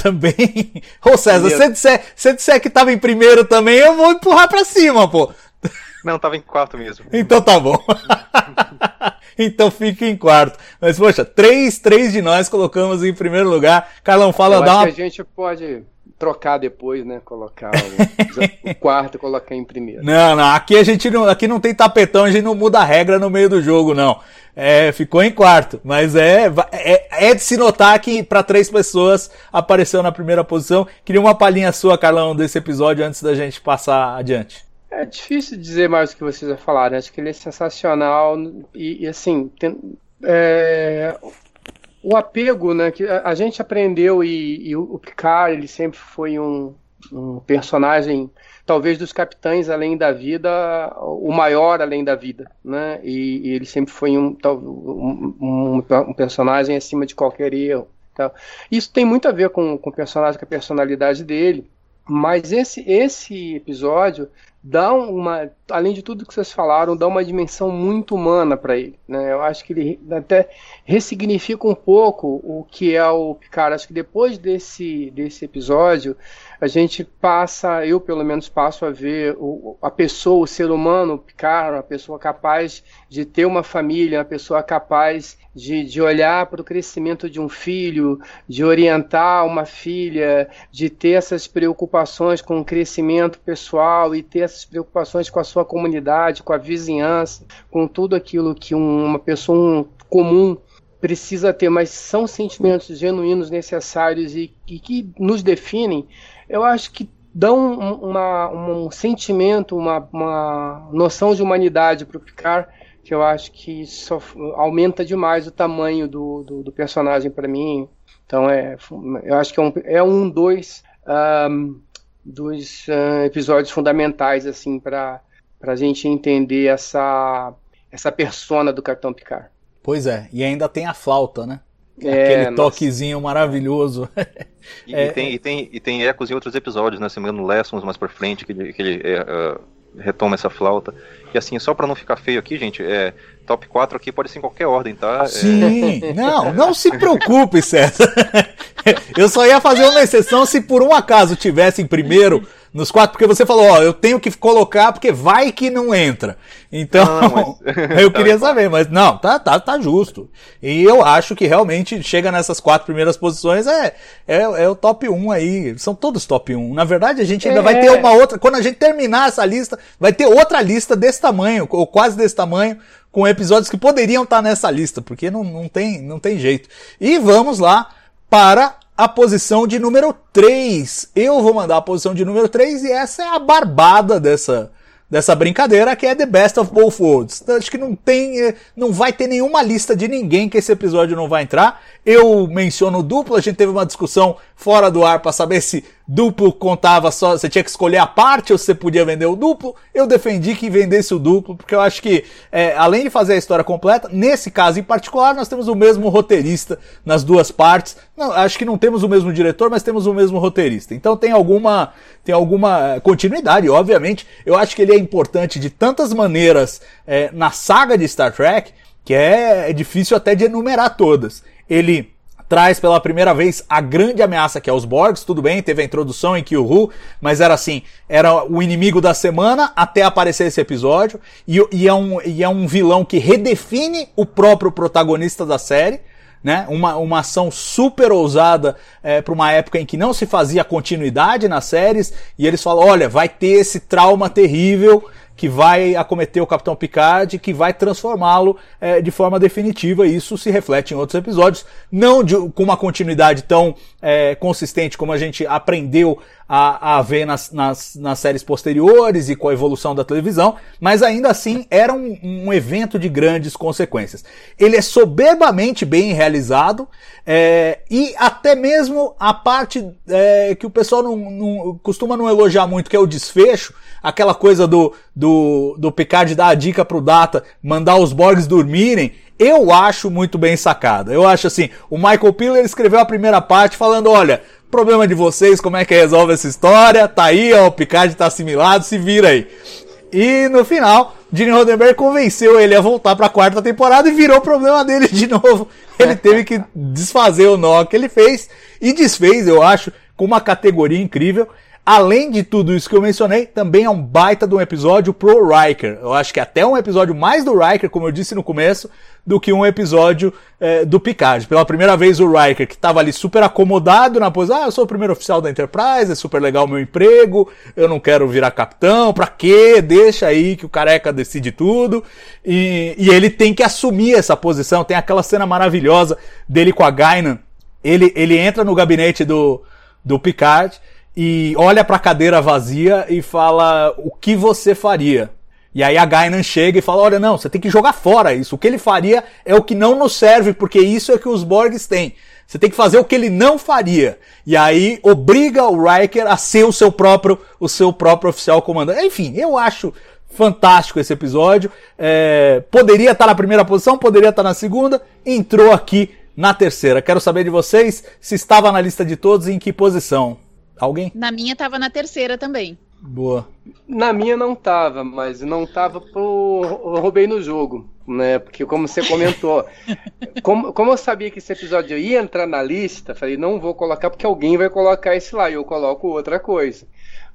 Também. Ô César, se você disser, se disser que tava em primeiro também, eu vou empurrar pra cima, pô. Não, tava em quarto mesmo. Então tá bom. então fica em quarto. Mas, poxa, três, três de nós colocamos em primeiro lugar. Carlão, fala, Eu dá uma. a gente pode trocar depois, né? Colocar o, o quarto e colocar em primeiro. Não, não, aqui a gente não, aqui não tem tapetão, a gente não muda a regra no meio do jogo, não. É, ficou em quarto, mas é, é, é de se notar que para três pessoas apareceu na primeira posição. Queria uma palhinha sua, Carlão, desse episódio antes da gente passar adiante. É difícil dizer mais o que vocês já falaram. Acho que ele é sensacional e, e assim, tem, é, o apego, né? Que a, gente aprendeu e, e, o Picard ele sempre foi um, um, personagem, talvez dos capitães além da vida, o maior além da vida, né? E, e ele sempre foi um, um, um, um personagem acima de qualquer erro. Tá? Isso tem muito a ver com, com o personagem, com a personalidade dele. Mas esse, esse episódio dá uma, além de tudo que vocês falaram, dá uma dimensão muito humana para ele. Né? Eu acho que ele até ressignifica um pouco o que é o Picard. Acho que depois desse, desse episódio, a gente passa, eu pelo menos passo a ver o, a pessoa, o ser humano, o Picard, uma pessoa capaz de ter uma família, uma pessoa capaz de, de olhar para o crescimento de um filho, de orientar uma filha, de ter essas preocupações com o crescimento pessoal e ter essas preocupações com a sua comunidade, com a vizinhança, com tudo aquilo que um, uma pessoa comum precisa ter, mas são sentimentos genuínos, necessários e, e que nos definem, eu acho que dão uma, um sentimento, uma, uma noção de humanidade para o Picard que eu acho que só aumenta demais o tamanho do, do, do personagem para mim. Então é, eu acho que é um, é um dois um, dos uh, episódios fundamentais assim para a gente entender essa essa persona do Capitão Picard. Pois é, e ainda tem a flauta, né? É, Aquele toquezinho nossa. maravilhoso. E, é, e, tem, e, tem, e tem ecos em outros episódios, né? Se me engano, Lessons mais por frente, que ele, que ele uh, retoma essa flauta. E assim, só para não ficar feio aqui, gente, é, top 4 aqui pode ser em qualquer ordem, tá? Sim, é... não, não se preocupe, César. Eu só ia fazer uma exceção se por um acaso tivesse em primeiro nos quatro, porque você falou, ó, eu tenho que colocar porque vai que não entra. Então, não, mas... eu queria saber, mas não, tá, tá, tá justo. E eu acho que realmente chega nessas quatro primeiras posições é, é, é o top 1 aí. São todos top 1. Na verdade, a gente ainda é. vai ter uma outra, quando a gente terminar essa lista, vai ter outra lista desse tamanho, ou quase desse tamanho, com episódios que poderiam estar nessa lista, porque não, não, tem, não tem jeito. E vamos lá para a posição de número 3. Eu vou mandar a posição de número 3 e essa é a barbada dessa, dessa brincadeira, que é The Best of Both Worlds. Então, acho que não tem, eh, não vai ter nenhuma lista de ninguém que esse episódio não vai entrar. Eu menciono duplo, a gente teve uma discussão fora do ar para saber se duplo contava só, você tinha que escolher a parte ou você podia vender o duplo. Eu defendi que vendesse o duplo, porque eu acho que, é, além de fazer a história completa, nesse caso em particular, nós temos o mesmo roteirista nas duas partes. Não, acho que não temos o mesmo diretor, mas temos o mesmo roteirista. Então tem alguma, tem alguma continuidade, obviamente. Eu acho que ele é importante de tantas maneiras é, na saga de Star Trek que é, é difícil até de enumerar todas. Ele traz pela primeira vez a grande ameaça que é os Borgs, tudo bem, teve a introdução em Kyuhu, mas era assim, era o inimigo da semana até aparecer esse episódio, e, e, é, um, e é um vilão que redefine o próprio protagonista da série, né? Uma, uma ação super ousada é, para uma época em que não se fazia continuidade nas séries, e eles falam, olha, vai ter esse trauma terrível, que vai acometer o Capitão Picard, que vai transformá-lo é, de forma definitiva. E isso se reflete em outros episódios, não de, com uma continuidade tão é, consistente como a gente aprendeu a, a ver nas, nas, nas, séries posteriores e com a evolução da televisão, mas ainda assim era um, um evento de grandes consequências. Ele é soberbamente bem realizado é, e até mesmo a parte é, que o pessoal não, não, costuma não elogiar muito, que é o desfecho, aquela coisa do, do, do Picard dar a dica pro Data, mandar os Borgs dormirem, eu acho muito bem sacada. Eu acho assim, o Michael Piller escreveu a primeira parte falando, olha, Problema de vocês, como é que resolve essa história? Tá aí, ó, o Picard tá assimilado, se vira aí. E no final, Gene Roddenberry convenceu ele a voltar para a quarta temporada e virou problema dele de novo. Ele teve que desfazer o nó que ele fez e desfez, eu acho, com uma categoria incrível. Além de tudo isso que eu mencionei, também é um baita de um episódio pro Riker. Eu acho que é até um episódio mais do Riker, como eu disse no começo, do que um episódio é, do Picard. Pela primeira vez o Riker, que estava ali super acomodado na posição, ah, eu sou o primeiro oficial da Enterprise, é super legal o meu emprego, eu não quero virar capitão, pra quê? Deixa aí que o careca decide tudo. E, e ele tem que assumir essa posição. Tem aquela cena maravilhosa dele com a Gainan. Ele, ele entra no gabinete do, do Picard e olha para a cadeira vazia e fala o que você faria. E aí a Gainan chega e fala: Olha, não, você tem que jogar fora isso. O que ele faria é o que não nos serve, porque isso é que os Borgs têm. Você tem que fazer o que ele não faria. E aí obriga o Riker a ser o seu próprio, o seu próprio oficial comandante. Enfim, eu acho fantástico esse episódio. É, poderia estar na primeira posição, poderia estar na segunda, entrou aqui na terceira. Quero saber de vocês se estava na lista de todos e em que posição. Alguém? Na minha tava na terceira também. Boa. Na minha não tava, mas não tava pro roubei no jogo, né? Porque como você comentou, como, como eu sabia que esse episódio ia entrar na lista, falei, não vou colocar porque alguém vai colocar esse lá e eu coloco outra coisa.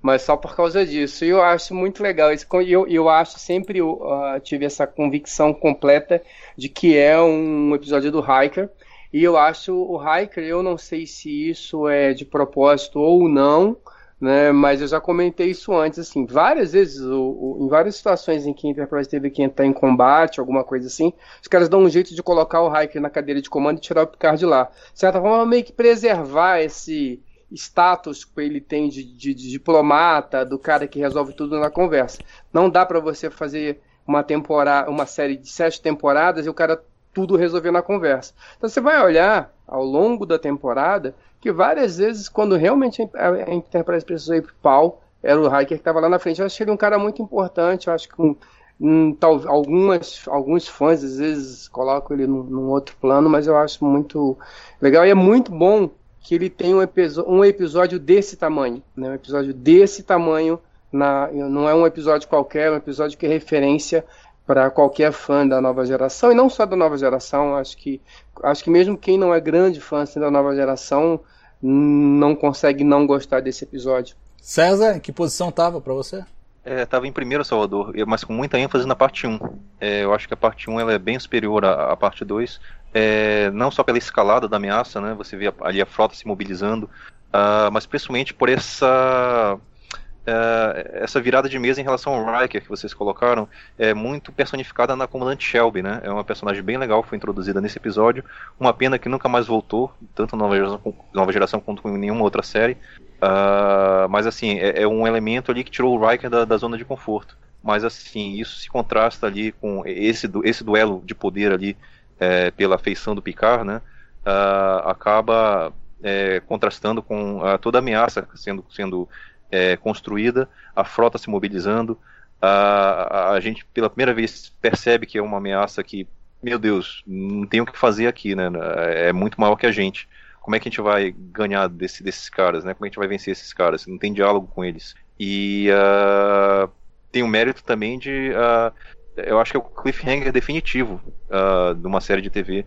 Mas só por causa disso. E eu acho muito legal. Eu, eu acho sempre eu, uh, tive essa convicção completa de que é um episódio do Hiker e eu acho o Hiker, eu não sei se isso é de propósito ou não, né? Mas eu já comentei isso antes, assim, várias vezes, o, o, em várias situações em que a Enterprise teve que entrar em combate, alguma coisa assim, os caras dão um jeito de colocar o Hiker na cadeira de comando e tirar o Picard de lá. De certa forma, meio que preservar esse status que ele tem de, de, de diplomata, do cara que resolve tudo na conversa. Não dá para você fazer uma temporada, uma série de sete temporadas e o cara tudo resolver na conversa. Então você vai olhar ao longo da temporada que várias vezes, quando realmente a Enterprise precisou ir pro pau, era o Hiker que estava lá na frente. Eu acho ele um cara muito importante. Eu acho que um, um, tal, algumas, alguns fãs às vezes colocam ele num, num, outro plano, mas eu acho muito legal e é muito bom que ele tenha um, um episódio desse tamanho, né? um episódio desse tamanho. Na, não é um episódio qualquer, é um episódio que é referência para qualquer fã da nova geração, e não só da nova geração, acho que, acho que mesmo quem não é grande fã assim, da nova geração não consegue não gostar desse episódio. César, em que posição tava para você? Estava é, em primeiro Salvador, mas com muita ênfase na parte 1. É, eu acho que a parte 1 ela é bem superior à, à parte 2, é, não só pela escalada da ameaça, né, você vê ali a frota se mobilizando, uh, mas principalmente por essa uh, essa virada de mesa em relação ao Riker que vocês colocaram é muito personificada na comandante Shelby, né? É uma personagem bem legal, foi introduzida nesse episódio. Uma pena que nunca mais voltou, tanto na nova geração, nova geração quanto em nenhuma outra série. Uh, mas assim, é, é, um elemento ali que tirou o Riker da, da, zona de conforto. Mas assim, isso se contrasta ali com esse, esse duelo de poder ali é, pela feição do Picard, né? Uh, acaba é, contrastando com uh, toda a ameaça sendo, sendo é, construída, a frota se mobilizando, a, a, a, gente pela primeira vez percebe que é uma ameaça que, meu Deus, não tem o que fazer aqui, né? É muito maior que a gente. Como é que a gente vai ganhar desse, desses caras, né? Como é que a gente vai vencer esses caras? Não tem diálogo com eles. E uh, tem o mérito também de. Uh, eu acho que é o cliffhanger definitivo uh, de uma série de TV.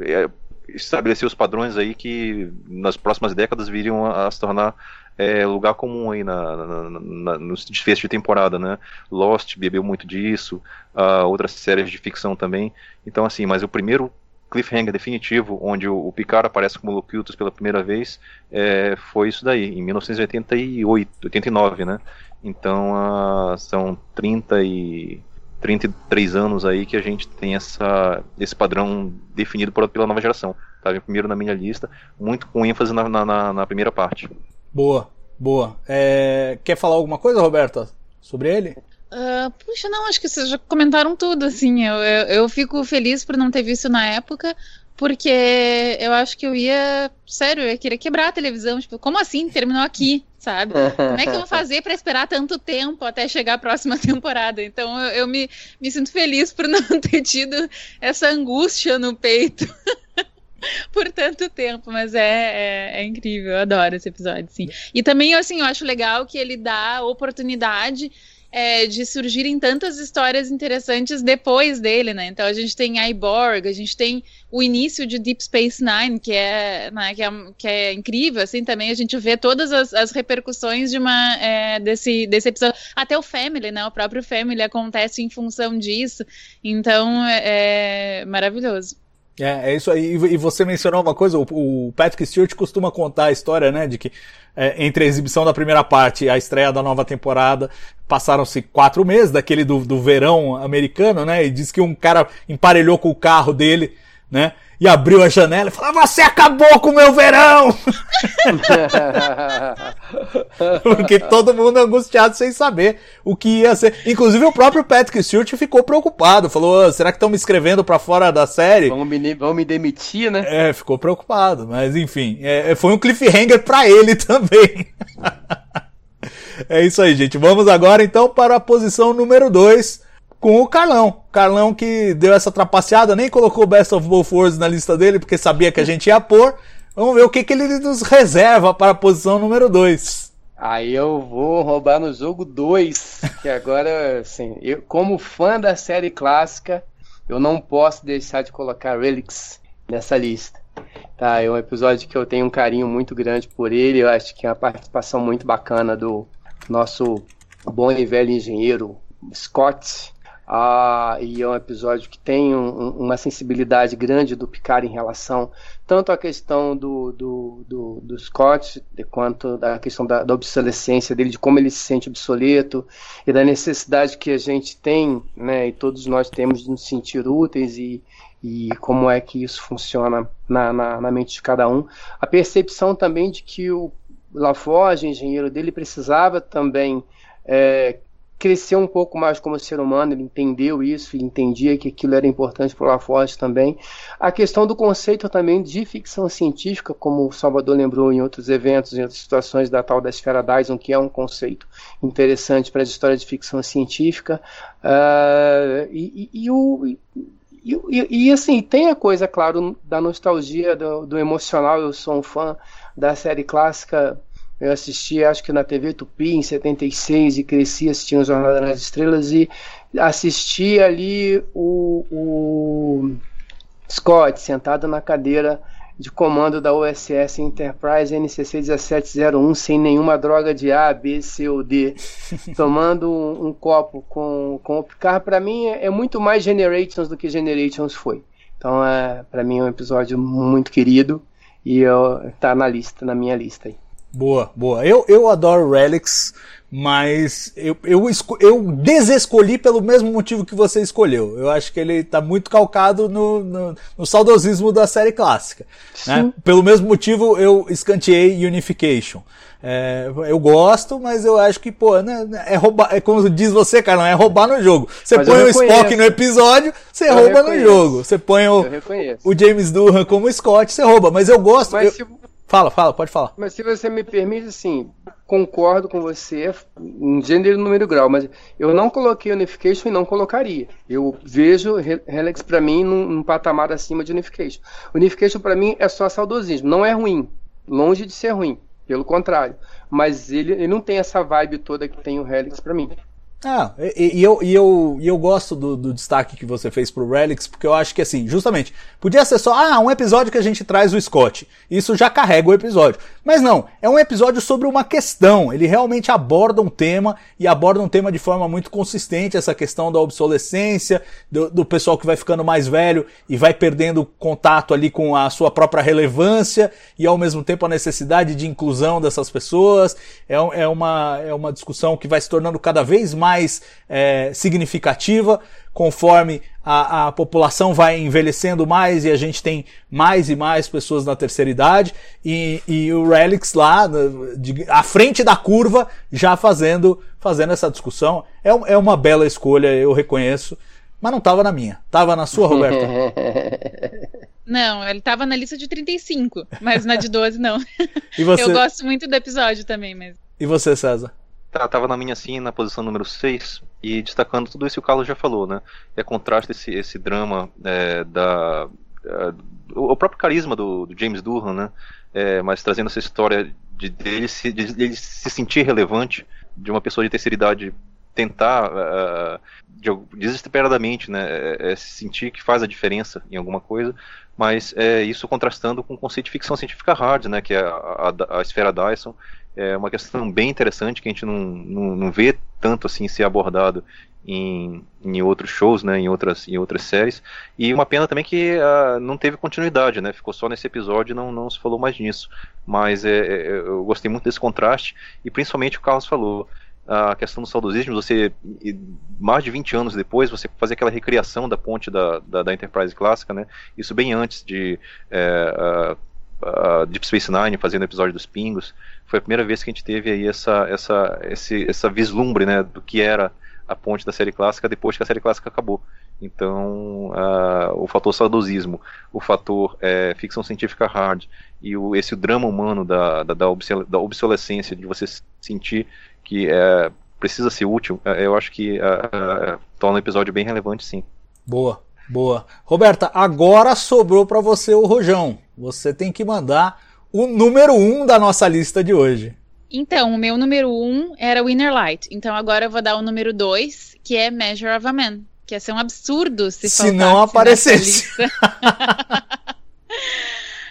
É, estabelecer os padrões aí que nas próximas décadas viriam a, a se tornar é, lugar comum aí na, na, na, nos desfechos de temporada, né? Lost bebeu muito disso, uh, outras séries de ficção também. Então, assim, mas o primeiro cliffhanger definitivo, onde o, o Picard aparece como Locutus pela primeira vez, é, foi isso daí, em 1988, 89, né? Então, uh, são 30 e 33 anos aí que a gente tem essa, esse padrão definido por, pela nova geração. Tá? Primeiro na minha lista, muito com ênfase na, na, na primeira parte. Boa, boa. É, quer falar alguma coisa, Roberta, sobre ele? Uh, puxa, não, acho que vocês já comentaram tudo, assim. Eu, eu, eu, fico feliz por não ter visto na época, porque eu acho que eu ia. Sério, eu ia querer quebrar a televisão. Tipo, como assim? Terminou aqui, sabe? Como é que eu vou fazer para esperar tanto tempo até chegar a próxima temporada? Então eu, eu me, me sinto feliz por não ter tido essa angústia no peito. por tanto tempo, mas é, é, é, incrível, eu adoro esse episódio, sim. E também, assim, eu acho legal que ele dá oportunidade é, de surgirem tantas histórias interessantes depois dele, né? Então a gente tem Iborg, a gente tem o início de Deep Space Nine, que é, né, que é, que é incrível, assim, também a gente vê todas as, as repercussões de uma, é, desse, desse episódio. Até o Family, né? O próprio Family acontece em função disso. Então é, é maravilhoso. É, é isso aí. E você mencionou uma coisa, o, Patrick Stewart costuma contar a história, né, de que é, entre a exibição da primeira parte e a estreia da nova temporada, passaram-se quatro meses daquele do, do verão americano, né, e diz que um cara emparelhou com o carro dele, né, e abriu a janela e falou: Você acabou com o meu verão! Porque todo mundo angustiado sem saber o que ia ser. Inclusive o próprio Patrick Stewart ficou preocupado. Falou: será que estão me escrevendo para fora da série? Vão me, vão me demitir, né? É, ficou preocupado. Mas enfim, é, foi um cliffhanger para ele também. é isso aí, gente. Vamos agora então para a posição número 2 com o Carlão. Carlão que deu essa trapaceada, nem colocou o Best of Both Worlds na lista dele, porque sabia que a gente ia pôr. Vamos ver o que, que ele nos reserva para a posição número 2. Aí eu vou roubar no jogo 2, que agora, assim, eu, como fã da série clássica, eu não posso deixar de colocar Relics nessa lista. Tá, é um episódio que eu tenho um carinho muito grande por ele, eu acho que é uma participação muito bacana do nosso bom e velho engenheiro Scott, ah, e é um episódio que tem um, uma sensibilidade grande do Picard em relação tanto à questão do, do, do, do Scott quanto da questão da, da, obsolescência dele, de como ele se sente obsoleto e da necessidade que a gente tem, né, e todos nós temos de nos sentir úteis e, e como é que isso funciona na, na, na mente de cada um. A percepção também de que o Laforge, engenheiro dele, precisava também é, cresceu um pouco mais como ser humano, ele entendeu isso e entendia que aquilo era importante para o LaForge também. A questão do conceito também de ficção científica, como o Salvador lembrou em outros eventos, em outras situações da tal da esfera Dyson, que é um conceito interessante para a história de ficção científica. Uh, e, e, e, o, e, assim, tem a coisa, claro, da nostalgia, do, do emocional. Eu sou um fã da série clássica eu assisti, acho que na TV Tupi, em 76, e cresci assistindo Jornada nas Estrelas e assisti ali o, o Scott sentado na cadeira de comando da USS Enterprise NCC 1701 sem nenhuma droga de A, B, C ou D, tomando um, um copo com, com o Picard, para mim é, é, muito mais Generations do que Generations foi. Então, é, para mim é um episódio muito querido e eu, tá na lista, na minha lista aí. Boa, boa. Eu, eu adoro Relics, mas eu, eu, eu desescolhi pelo mesmo motivo que você escolheu. Eu acho que ele está muito calcado no, no, no, saudosismo da série clássica. Né? Pelo mesmo motivo eu escanteei Unification. É, eu gosto, mas eu acho que, pô, né, é roubar, é como diz você, Carlão, é roubar no jogo. Você põe o Spock no episódio, você eu rouba reconheço. no jogo. Você põe o, o James Durham como Scott, você rouba. Mas eu gosto. Mas eu, se Fala, fala, pode falar. Mas se você me permite, assim, concordo com você em gênero, número grau, mas eu não coloquei Unification e não colocaria. Eu vejo Helix para mim num, num, patamar acima de Unification. Unification para mim é só saudosismo, não é ruim, longe de ser ruim, pelo contrário. Mas ele, ele não tem essa vibe toda que tem o Helix para mim. Ah, e, e, eu, e, eu, e eu gosto do, do, destaque que você fez pro Relics, porque eu acho que assim, justamente, podia ser só, ah, um episódio que a gente traz o Scott. Isso já carrega o episódio. Mas não, é um episódio sobre uma questão. Ele realmente aborda um tema e aborda um tema de forma muito consistente, essa questão da obsolescência, do, do pessoal que vai ficando mais velho e vai perdendo contato ali com a sua própria relevância e ao mesmo tempo a necessidade de inclusão dessas pessoas. É, é, uma, é uma discussão que vai se tornando cada vez mais mais é, significativa conforme a, a, população vai envelhecendo mais e a gente tem mais e mais pessoas na terceira idade e, e o Relix lá de, à frente da curva já fazendo fazendo essa discussão é, é uma bela escolha eu reconheço mas não estava na minha estava na sua Roberta Não, ele estava na lista de 35, mas na de 12 não. E você... Eu gosto muito do episódio também, mas. E você, César? Tá, tava na minha assim, na posição número 6, e destacando tudo isso que o Carlos já falou, né? É contraste esse, esse drama é, da. É, o próprio carisma do, do James Durham, né? É, mas trazendo essa história de dele se, de, se sentir relevante, de uma pessoa de terceira idade tentar uh, de, desesperadamente, né, é, é sentir que faz a diferença em alguma coisa, mas é, isso contrastando com o conceito de ficção científica hard, né, que é a, a, a esfera Dyson, é uma questão bem interessante que a gente não, não, não vê tanto assim ser abordado em, em outros shows, né, em outras, em outras séries. E uma pena também que uh, não teve continuidade, né, ficou só nesse episódio e não, não se falou mais nisso. Mas é, é, eu gostei muito desse contraste e principalmente o Carlos falou a questão do saudosismo, você, mais de 20 anos depois, você fazer aquela recriação da ponte da, da, da Enterprise clássica, né? Isso bem antes de é, Deep Space Nine fazendo o episódio dos Pingos. Foi a primeira vez que a gente teve aí essa, essa, esse, essa vislumbre, né? Do que era a ponte da série clássica depois que a série clássica acabou. Então, uh, o fator saudosismo, o fator é, ficção científica hard e o, esse drama humano da, da, da, obsolescência, de você sentir que é, precisa ser útil, é, eu acho que uh, uh, torna o episódio bem relevante, sim. Boa, boa. Roberta, agora sobrou para você o rojão. Você tem que mandar o número um da nossa lista de hoje. Então, o meu número um era o Inner Light. Então agora eu vou dar o número dois, que é Measure of a Man. Que ia ser um absurdo se, se não aparecesse.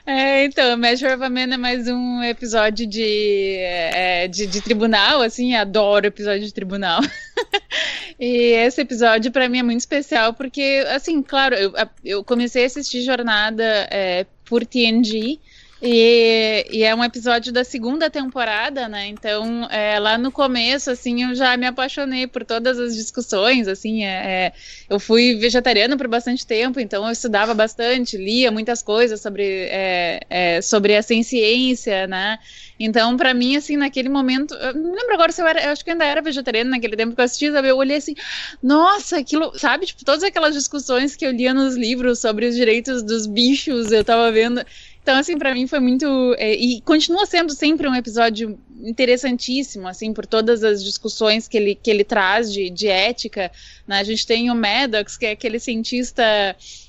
É, então, Measure of a Man é mais um episódio de, é, de, de, tribunal, assim, adoro episódio de tribunal. e esse episódio para mim é muito especial porque, assim, claro, eu, eu comecei a assistir Jornada é, por TNG, e, e, é um episódio da segunda temporada, né? Então, é, lá no começo, assim, eu já me apaixonei por todas as discussões, assim, é, é, eu fui vegetariana por bastante tempo, então eu estudava bastante, lia muitas coisas sobre, é, é, sobre a ciência, né? Então, para mim, assim, naquele momento, não lembro agora se eu era, eu acho que ainda era vegetariana naquele tempo que eu assisti, sabe? Eu olhei assim, nossa, aquilo, sabe? Tipo, todas aquelas discussões que eu lia nos livros sobre os direitos dos bichos, eu tava vendo. Então, assim, para mim foi muito. É, e continua sendo sempre um episódio interessantíssimo, assim, por todas as discussões que ele, que ele traz de, de ética. Né? A gente tem o Maddox, que é aquele cientista.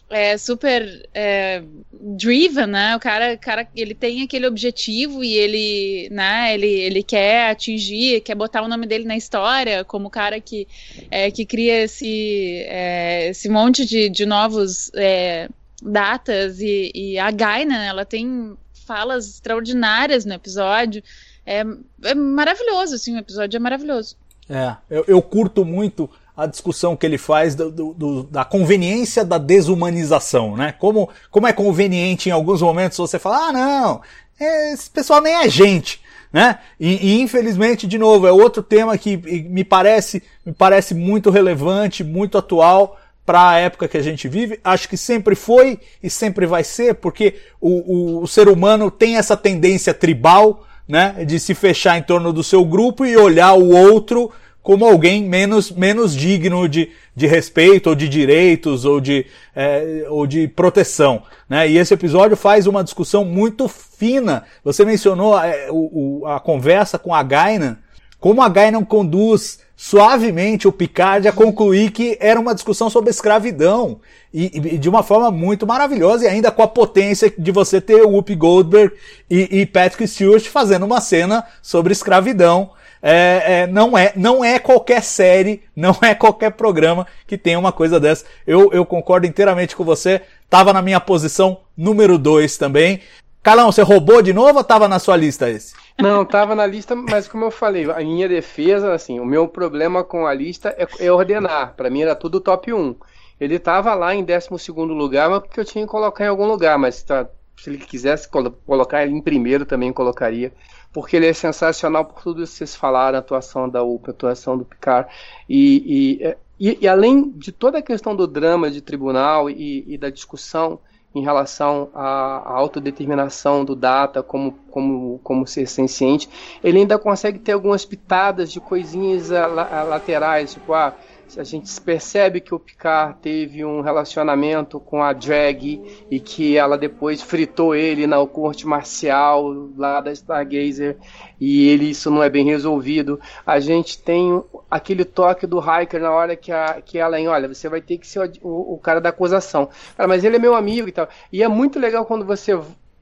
É, super é, driven, né? O cara, cara, ele tem aquele objetivo e ele, né? Ele, ele quer atingir, quer botar o nome dele na história como o cara que, é, que cria esse, é, esse monte de, de novos é, datas e, e a Gaina, ela tem falas extraordinárias no episódio. É, é maravilhoso, assim, o episódio é maravilhoso. É, eu, eu curto muito a discussão que ele faz do, do, da conveniência da desumanização, né? Como, como é conveniente em alguns momentos você falar, ah, não, esse pessoal nem é gente, né? E, e, infelizmente, de novo, é outro tema que me parece, me parece muito relevante, muito atual, para a época que a gente vive. Acho que sempre foi e sempre vai ser, porque o, o, o, ser humano tem essa tendência tribal, né, de se fechar em torno do seu grupo e olhar o outro como alguém menos, menos digno de, de respeito, ou de direitos, ou de, é, ou de proteção. Né? E esse episódio faz uma discussão muito fina. Você mencionou é, o, o, a conversa com a Gaina, como a Gainan conduz suavemente o Picard a concluir que era uma discussão sobre escravidão e, e, de uma forma muito maravilhosa e ainda com a potência de você ter o Whoopi Goldberg e, e Patrick Stewart fazendo uma cena sobre escravidão. É, é, não é não é qualquer série, não é qualquer programa que tenha uma coisa dessa. Eu, eu concordo inteiramente com você. Tava na minha posição número 2 também. Calão, você roubou de novo ou tava na sua lista esse? Não, tava na lista, mas como eu falei, a minha defesa, assim, o meu problema com a lista é, é ordenar. Para mim era tudo top 1. Ele tava lá em 12 lugar, mas porque eu tinha que colocar em algum lugar, mas tá, se ele quisesse colocar ele em primeiro também colocaria, porque ele é sensacional por tudo isso que vocês falaram, a atuação da UPA, a atuação do Picard, e, e, e, e, além de toda a questão do drama de tribunal e, e da discussão, em relação à, autodeterminação do data como, como, como ser senciente, ele ainda consegue ter algumas pitadas de coisinhas laterais, tipo, ah, a gente percebe que o Picard teve um relacionamento com a Drag e que ela depois fritou ele na corte marcial lá da Stargazer e ele isso não é bem resolvido. A gente tem aquele toque do Hiker na hora que, a, que ela, em, olha, você vai ter que ser o, o, o cara da acusação. Cara, mas ele é meu amigo e tal. E é muito legal quando você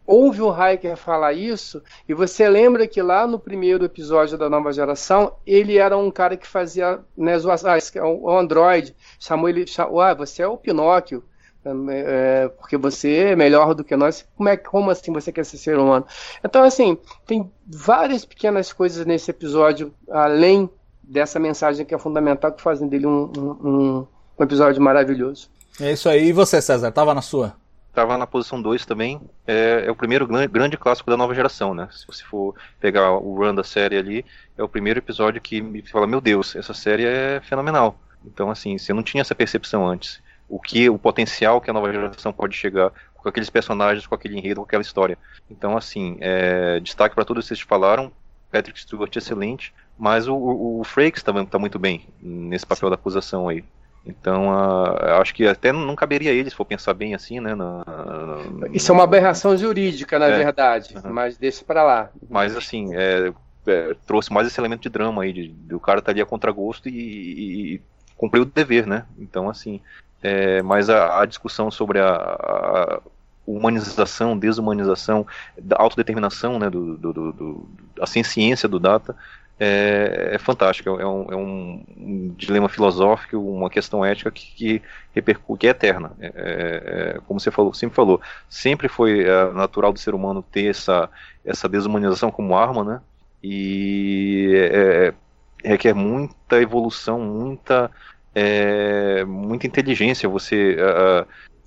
ouve o Hiker falar isso, e você lembra que lá no primeiro episódio da nova geração, ele era um cara que fazia né, ah, o Android, chamou ele, chamou, ah, você é o Pinóquio, é, porque você é melhor do que nós. Como é como assim você quer ser ser humano? Então assim tem várias pequenas coisas nesse episódio além dessa mensagem que é fundamental que fazem dele um, um, um episódio maravilhoso. É isso aí. E você, César? Tava na sua? Tava na posição 2 também. É, é, o primeiro grande, clássico da nova geração, né? Se você for pegar o run da série ali, é o primeiro episódio que me fala: Meu Deus, essa série é fenomenal. Então, assim, você não tinha essa percepção antes o que o potencial que a nova geração pode chegar com aqueles personagens, com aquele enredo, com aquela história. Então, assim, é, destaque para vocês que falaram. Patrick Stewart excelente, mas o, o, o Frakes também está muito bem nesse papel da acusação aí. Então, uh, acho que até não caberia a eles, se for pensar bem assim, né? Na, na, Isso é uma aberração jurídica, na é, verdade, mas deixa para lá. Mas, assim, é, é, trouxe mais esse elemento de drama aí, de, de o cara estar tá ali a contragosto e, e, e cumpriu o dever, né? Então, assim, é, mas a, a, discussão sobre a, a, humanização, desumanização, da autodeterminação, né, do, do, do, do a ciência do data, é, é. É um, é um, dilema filosófico, uma questão ética que, que repercute, que é eterna. É, é, é como você falou, sempre falou, sempre foi é, natural do ser humano ter essa, essa desumanização como arma, né? E requer muita evolução, muita muita inteligência você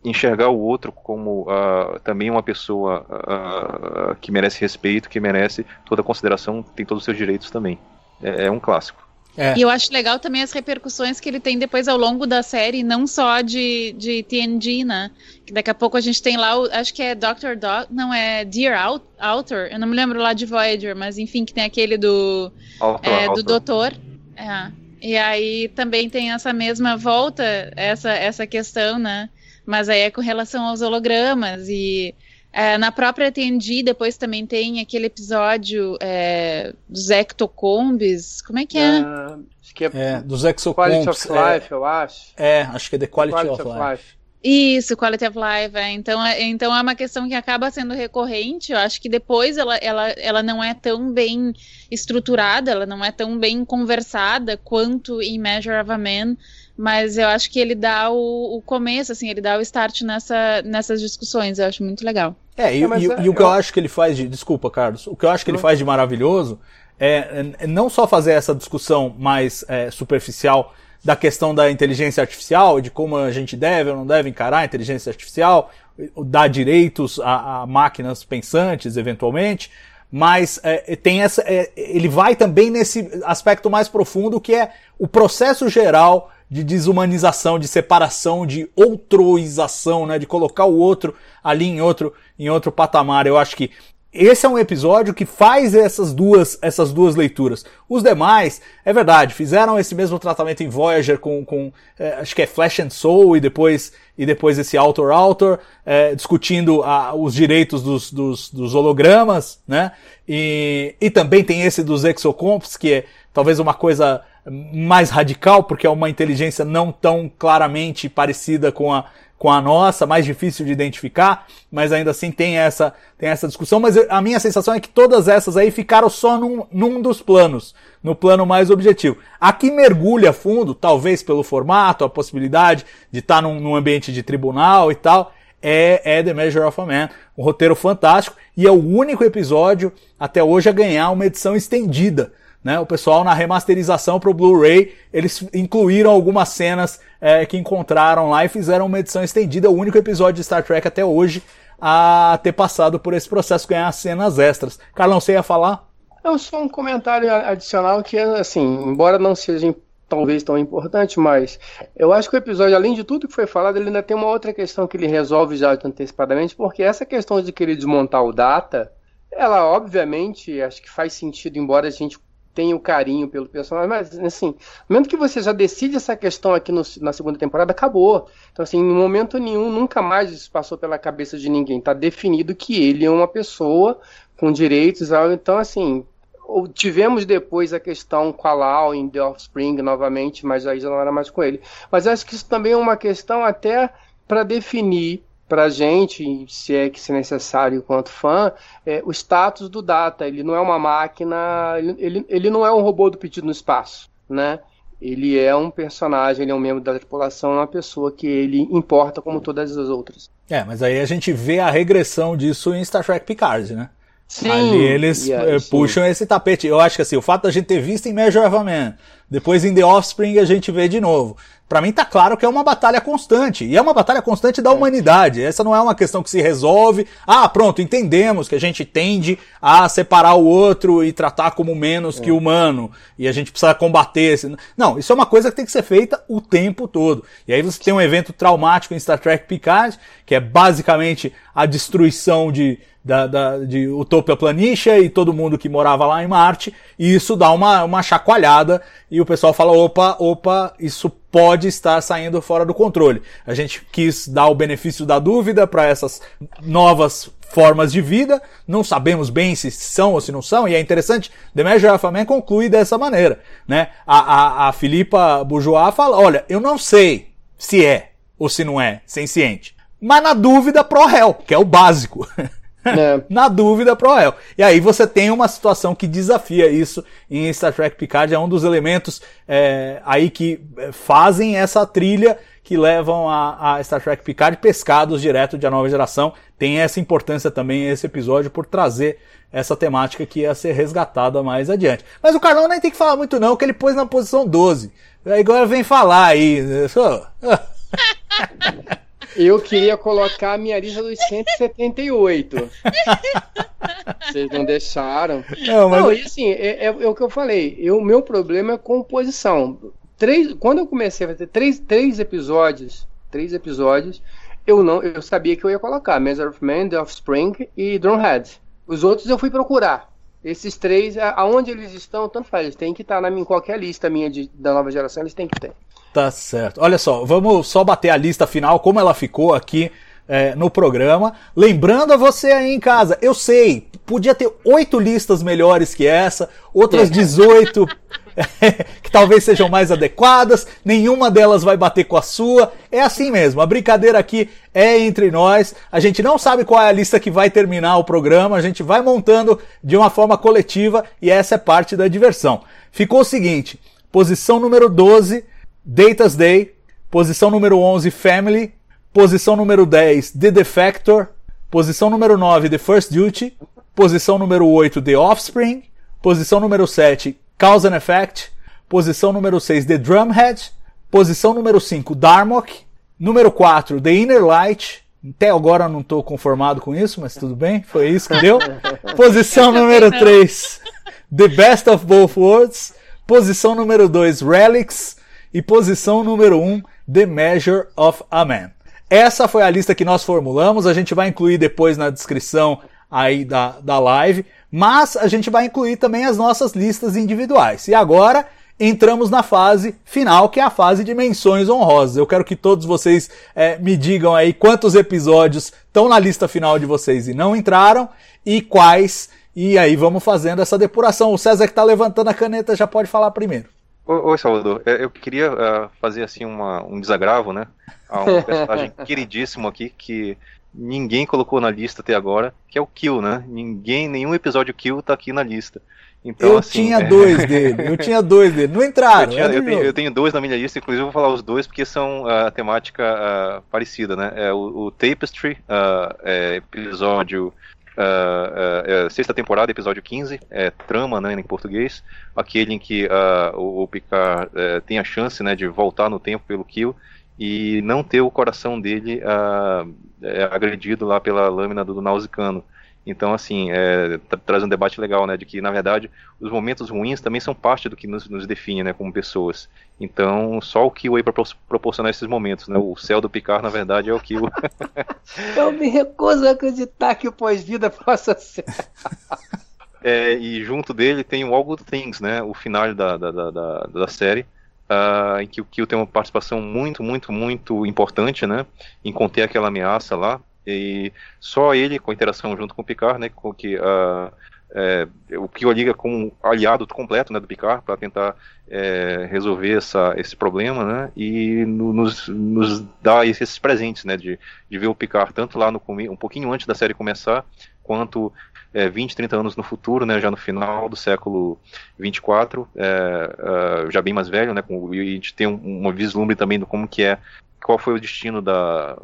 enxergar o outro como uh, também uma pessoa uh, que merece respeito, que merece toda consideração, tem todos os seus direitos também. É, é um clássico. É. E eu acho legal também as repercussões que ele tem depois ao longo da série, não só de, de TNG, né? Que daqui a pouco a gente tem lá, o, acho que é Dr. Dog, não, é Dear Outer, eu não me lembro lá de Voyager, mas enfim, que tem aquele do, é, do Doutor. É. E aí também tem essa mesma volta, essa, essa questão, né? Mas aí é com relação aos hologramas e é, na própria TNG depois também tem aquele episódio é, dos ectocombs, como é que é? Uh, acho que é, é dos exocombs. Quality of Life, eu acho. É, acho que é The Quality, quality of, of, Life. life. Isso, quality of life. É. Então, é, então é uma questão que acaba sendo recorrente. Eu acho que depois ela, ela, ela não é tão bem estruturada, ela não é tão bem conversada quanto em Measure of a Man. Mas eu acho que ele dá o, o começo, assim, ele dá o start nessa, nessas discussões. Eu acho muito legal. É, e, é, e, é, e o que eu acho que ele faz de. Desculpa, Carlos. O que eu acho que ele faz de maravilhoso é, é não só fazer essa discussão mais é, superficial da questão da inteligência artificial, de como a gente deve ou não deve encarar a inteligência artificial, dar direitos a, a máquinas pensantes, eventualmente, mas é, tem essa, é, ele vai também nesse aspecto mais profundo que é o processo geral de desumanização, de separação, de outroização, né, de colocar o outro ali em outro em outro patamar. Eu acho que esse é um episódio que faz essas duas, essas duas leituras. Os demais, é verdade, fizeram esse mesmo tratamento em Voyager com, com é, acho que é Flash and Soul e depois, e depois esse Author Author, é, discutindo a, os direitos dos, dos, dos, hologramas, né? E, e também tem esse dos exocomps, que é talvez uma coisa mais radical, porque é uma inteligência não tão claramente parecida com a, com a nossa, mais difícil de identificar, mas ainda assim tem essa, tem essa discussão. Mas a minha sensação é que todas essas aí ficaram só num, num dos planos, no plano mais objetivo. Aqui mergulha fundo, talvez pelo formato, a possibilidade de estar num, num ambiente de tribunal e tal, é, é The Measure of a Man, um roteiro fantástico e é o único episódio até hoje a ganhar uma edição estendida né? O pessoal na remasterização para o Blu-ray, eles incluíram algumas cenas é, que encontraram lá e fizeram uma edição estendida, o único episódio de Star Trek até hoje a ter passado por esse processo, ganhar cenas extras. Carlão, você ia falar? É só um comentário adicional que, assim, embora não seja talvez tão importante, mas eu acho que o episódio, além de tudo que foi falado, ele ainda tem uma outra questão que ele resolve já antecipadamente, porque essa questão de querer desmontar o data, ela obviamente acho que faz sentido, embora a gente tem o carinho pelo personagem, mas assim, no momento que você já decide essa questão aqui no, na segunda temporada, acabou. Então, assim, em momento nenhum, nunca mais isso passou pela cabeça de ninguém. Tá definido que ele é uma pessoa com direitos. Então, assim, tivemos depois a questão com a Lau em The Offspring novamente, mas aí já não era mais com ele. Mas acho que isso também é uma questão até para definir pra gente, se é que se necessário enquanto fã, é, o status do Data. Ele não é uma máquina, ele, ele, ele não é um robô do pedido no espaço, né? Ele é um personagem, ele é um membro da tripulação, é uma pessoa que ele importa como todas as outras. É, mas aí a gente vê a regressão disso em Star Trek Picard, né? Sim, Ali eles eh, sim. puxam esse tapete. Eu acho que assim, o fato da gente ter visto em Measure of a Man, depois em The Offspring a gente vê de novo. Pra mim tá claro que é uma batalha constante. E é uma batalha constante da humanidade. Essa não é uma questão que se resolve. Ah, pronto, entendemos que a gente tende a separar o outro e tratar como menos que humano. E a gente precisa combater esse. Não, isso é uma coisa que tem que ser feita o tempo todo. E aí você tem um evento traumático em Star Trek Picard, que é basicamente a destruição de, da, da, de Utopia Planitia e todo mundo que morava lá em Marte, e isso dá uma, uma chacoalhada e o pessoal fala, opa, opa, isso pode estar saindo fora do controle. A gente quis dar o benefício da dúvida para essas novas formas de vida, não sabemos bem se são ou se não são, e é interessante, The Measure of conclui dessa maneira, né? A, a, a Filipa Bourgeois fala, olha, eu não sei se é ou se não é senciente, mas na dúvida pro réu, que é o básico. É. na dúvida pro réu. E aí você tem uma situação que desafia isso em Star Trek Picard, é um dos elementos é, aí que é, fazem essa trilha que levam a, a Star Trek Picard pescados direto de a nova geração. Tem essa importância também esse episódio por trazer essa temática que ia ser resgatada mais adiante. Mas o Carlão nem tem que falar muito não, que ele pôs na posição 12. Aí agora vem falar aí. Eu queria colocar a minha lista dos 178. Vocês não deixaram. Não, mas- Não, e assim, é, é- é o que eu falei. O meu problema é composição. Três, quando eu comecei a fazer três, três episódios, três episódios, eu não, eu sabia que eu ia colocar Measure of Man, The Offspring e Drumhead. Os outros eu fui procurar. Esses três, aonde eles estão, tanto faz. Eles têm que estar na minha, em qualquer lista minha de- da nova geração, eles têm que ter. Tá certo. Olha só, vamos só bater a lista final, como ela ficou aqui é, no programa. Lembrando a você aí em casa, eu sei, podia ter oito listas melhores que essa, outras 18 que talvez sejam mais adequadas, nenhuma delas vai bater com a sua. É assim mesmo, a brincadeira aqui é entre nós. A gente não sabe qual é a lista que vai terminar o programa, a gente vai montando de uma forma coletiva e essa é parte da diversão. Ficou o seguinte: posição número 12, Data's Day. Posição número 11, Family. Posição número 10, The Defector. Posição número 9, The First Duty. Posição número 8, The Offspring. Posição número 7, Cause and Effect. Posição número 6, The Drumhead. Posição número 5, Darmok. Número 4, The Inner Light. Até agora não estou conformado com isso, mas tudo bem, foi isso que deu. Posição número 3, The Best of Both Worlds. Posição número 2, Relics. E posição número 1, The Measure of a Man. Essa foi a lista que nós formulamos, a gente vai incluir depois na descrição aí da, da live, mas a gente vai incluir também as nossas listas individuais. E agora entramos na fase final, que é a fase de menções honrosas. Eu quero que todos vocês eh, me digam aí quantos episódios estão na lista final de vocês e não entraram, e quais, e aí vamos fazendo essa depuração. O César que está levantando a caneta já pode falar primeiro. Ô, Salvador, é, eu queria ah, fazer assim uma, um desagravo, né? A um personagem queridíssimo aqui que ninguém colocou na lista até agora, que é o Kill, né? Ninguém, nenhum episódio Kill tá aqui na lista. Então, eu assim, tinha é- dois dele, eu tinha dois dele, não entraram. Eu, tinha- é eu tenho, eu tenho dois na minha lista, inclusive eu vou falar os dois porque são a temática ah, parecida, né? É o, o Tapestry, ah, é, episódio. Ah, é, sexta temporada, episódio 15, é trama, né, em português, aquele em que ah, o, o Picard eh, tem a chance, né, de voltar no tempo pelo Kill e não ter o coração dele eh, agredido lá pela lâmina do Nausicano. Então, assim, é, tra- traz um debate legal, né, de que, na verdade, os momentos ruins também são parte do que nos, nos define, né, como pessoas. Então, só o Kill aí para proporcionar esses momentos, né, o céu do Picard, na verdade, é o Kill. Eu me recuso a acreditar que o pós-vida possa ser. É, e junto dele tem o All Good Things, né, o final da, da, da, da, série, ah, em que o Kill tem uma participação muito, muito, muito importante, né, em conter aquela ameaça lá, e só ele, com a interação junto com o Picard, né, com que ah, é, o que o liga como aliado completo né, do Picard para tentar é, resolver essa, esse problema, né? E no, nos, nos dá esses presentes, né? De, de ver o Picard tanto lá no um pouquinho antes da série começar, quanto é, 20, 30 anos no futuro, né? Já no final do século 24, é, é, já bem mais velho, né? Com, e a gente tem um, um vislumbre também do como que é, qual foi o destino da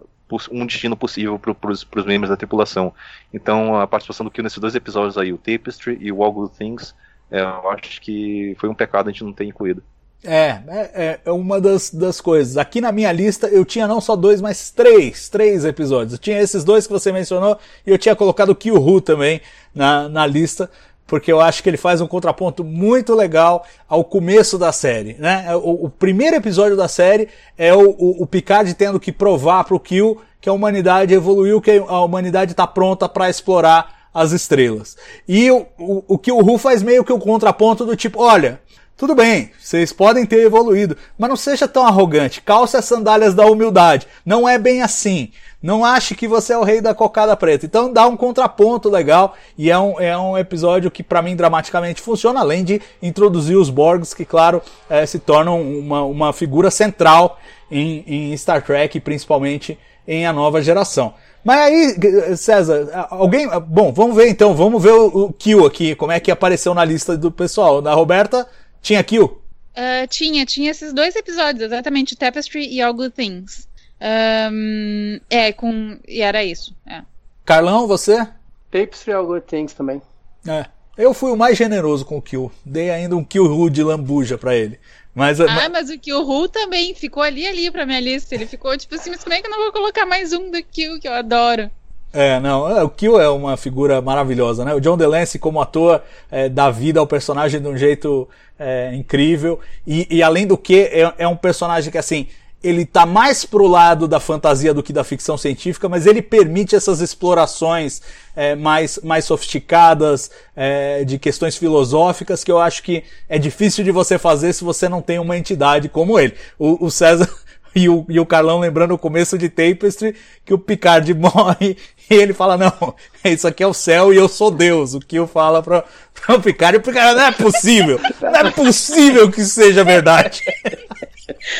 um destino possível para os membros da tripulação. Então a participação do Kill nesses dois episódios aí, o Tapestry e o All Good Things, é, eu acho que foi um pecado a gente não ter incluído. É, é, é, uma das, das coisas. Aqui na minha lista eu tinha não só dois, mas três, três episódios. Eu tinha esses dois que você mencionou e eu tinha colocado o Kill Who também na, na lista, porque eu acho que ele faz um contraponto muito legal ao começo da série. Né? O, o primeiro episódio da série é o, o, o Picard tendo que provar para o Kill que a humanidade evoluiu, que a humanidade está pronta para explorar as estrelas. E o, o, o que o Ru faz meio que o contraponto do tipo, olha, tudo bem, vocês podem ter evoluído, mas não seja tão arrogante. Calça as sandálias da humildade. Não é bem assim. Não ache que você é o rei da cocada preta. Então dá um contraponto legal e é um, é um episódio que para mim dramaticamente funciona, além de introduzir os Borgs, que claro é, se tornam uma, uma figura central em, em Star Trek, principalmente em A Nova Geração. Mas aí, César, alguém. Bom, vamos ver então, vamos ver o, o kill aqui, como é que apareceu na lista do pessoal. Da Roberta, tinha kill? Uh, tinha, tinha esses dois episódios, exatamente, Tapestry e All Good Things. Um, é, com. E era isso. É. Carlão, você? Tapestry e All Good Things também. É. Eu fui o mais generoso com o kill. Dei ainda um kill de lambuja para ele. Mas, ah, mas o Kill também ficou ali ali pra minha lista. Ele ficou tipo assim, mas como é que eu não vou colocar mais um do Kill que eu adoro? É, não, é, o Kill é uma figura maravilhosa, né? O John DeLance, como ator, é, dá vida ao personagem de um jeito é, incrível. E, e, além do que, é, é um personagem que, assim, ele tá mais pro lado da fantasia do que da ficção científica, mas ele permite essas explorações é, mais, mais sofisticadas é, de questões filosóficas que eu acho que é difícil de você fazer se você não tem uma entidade como ele. O, o César e o, e o Carlão lembrando o começo de Tapestry que o Picard morre e ele fala, não, isso aqui é o céu e eu sou Deus. O que eu falo para o Picard e o Picard, não é possível, não é possível que isso seja verdade.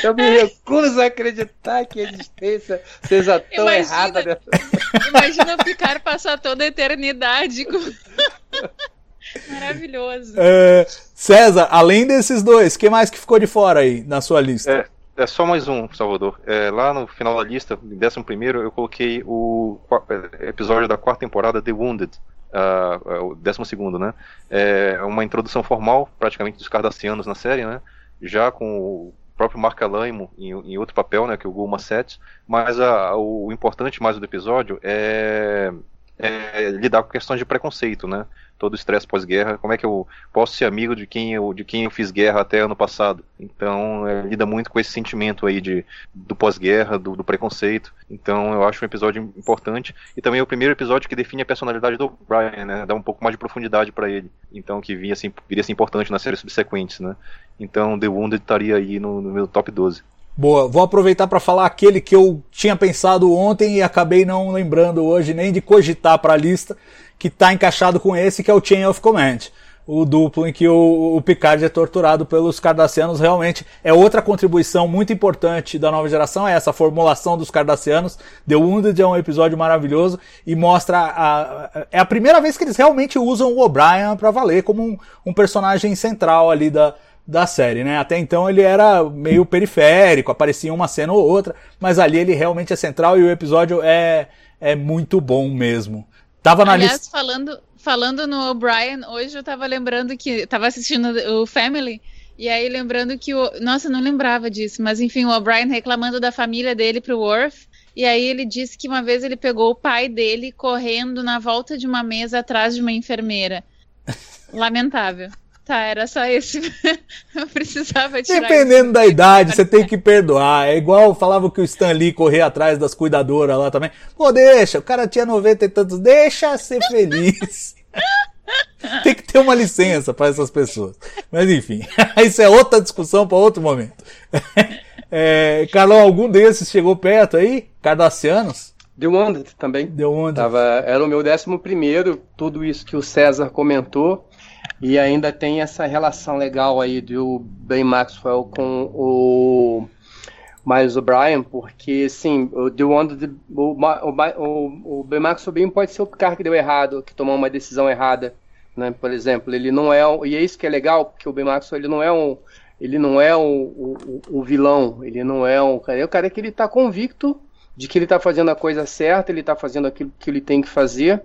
Eu me recuso a acreditar que a existência seja tão imagina, errada. Nessa... Imagina o Picard passar toda a eternidade com... Maravilhoso. É, César, além desses dois, que mais que ficou de fora aí na sua lista? É, é só mais um, Salvador. É, lá no final da lista, décimo primeiro, eu coloquei o é, episódio da quarta temporada, The Wounded. Uh, o décimo segundo, né? É uma introdução formal, praticamente, dos Cardassianos na série, né? Já com o próprio Mark Alaimo em, em, outro papel, né, que é o Gulma Sets, mas a, o importante mais do episódio é, é, lidar com questões de preconceito, né? Todo o estresse pós-guerra, como é que eu posso ser amigo de quem eu, de quem eu fiz guerra até ano passado? Então, é, lida muito com esse sentimento aí de, do pós-guerra, do, do, preconceito. Então, eu acho um episódio importante. E também é o primeiro episódio que define a personalidade do Brian, né? Dá um pouco mais de profundidade para ele. Então, que viria, assim, viria ser importante nas séries subsequentes, né? Então, The Wounded estaria aí no, no meu top 12. Boa, vou aproveitar para falar aquele que eu tinha pensado ontem e acabei não lembrando hoje nem de cogitar para a lista, que está encaixado com esse, que é o Chain of Command. O duplo em que o, o Picard é torturado pelos Cardassianos realmente é outra contribuição muito importante da nova geração, é essa formulação dos Cardassianos. The Wounded é um episódio maravilhoso e mostra a, a é a primeira vez que eles realmente usam o O'Brien para valer como um, um personagem central ali da, da série, né? Até então ele era meio periférico, aparecia uma cena ou outra, mas ali ele realmente é central e o episódio é, é muito bom mesmo. Tava na Aliás, lista. falando, falando no O'Brien, hoje eu tava lembrando que. Tava assistindo o Family. E aí lembrando que o. Nossa, não lembrava disso, mas enfim, o O'Brien reclamando da família dele pro Worf. E aí ele disse que uma vez ele pegou o pai dele correndo na volta de uma mesa atrás de uma enfermeira. Lamentável. Tá, era só esse. eu precisava tirar Dependendo da idade, você tem que perdoar. É igual falava que o Stan Lee corria atrás das cuidadoras lá também. Pô, deixa, o cara tinha 90 e tantos, deixa ser feliz. tem que ter uma licença para essas pessoas. Mas enfim, isso é outra discussão para outro momento. É, Carlão, algum desses chegou perto aí? Cardassianos? The Wounded também. The Wounded. Tava, era o meu décimo primeiro, tudo isso que o César comentou. E ainda tem essa relação legal aí do Ben Maxwell com o Miles O'Brien, porque assim, o The Wounded, o, o, o Ben Maxwell bem pode ser o cara que deu errado, que tomou uma decisão errada. Né? Por exemplo, ele não é, e é isso que é legal, porque o Ben Maxwell ele não é um ele não é o, vilão, ele não é um é o cara que ele está convicto de que ele está fazendo a coisa certa, ele está fazendo aquilo que ele tem que fazer.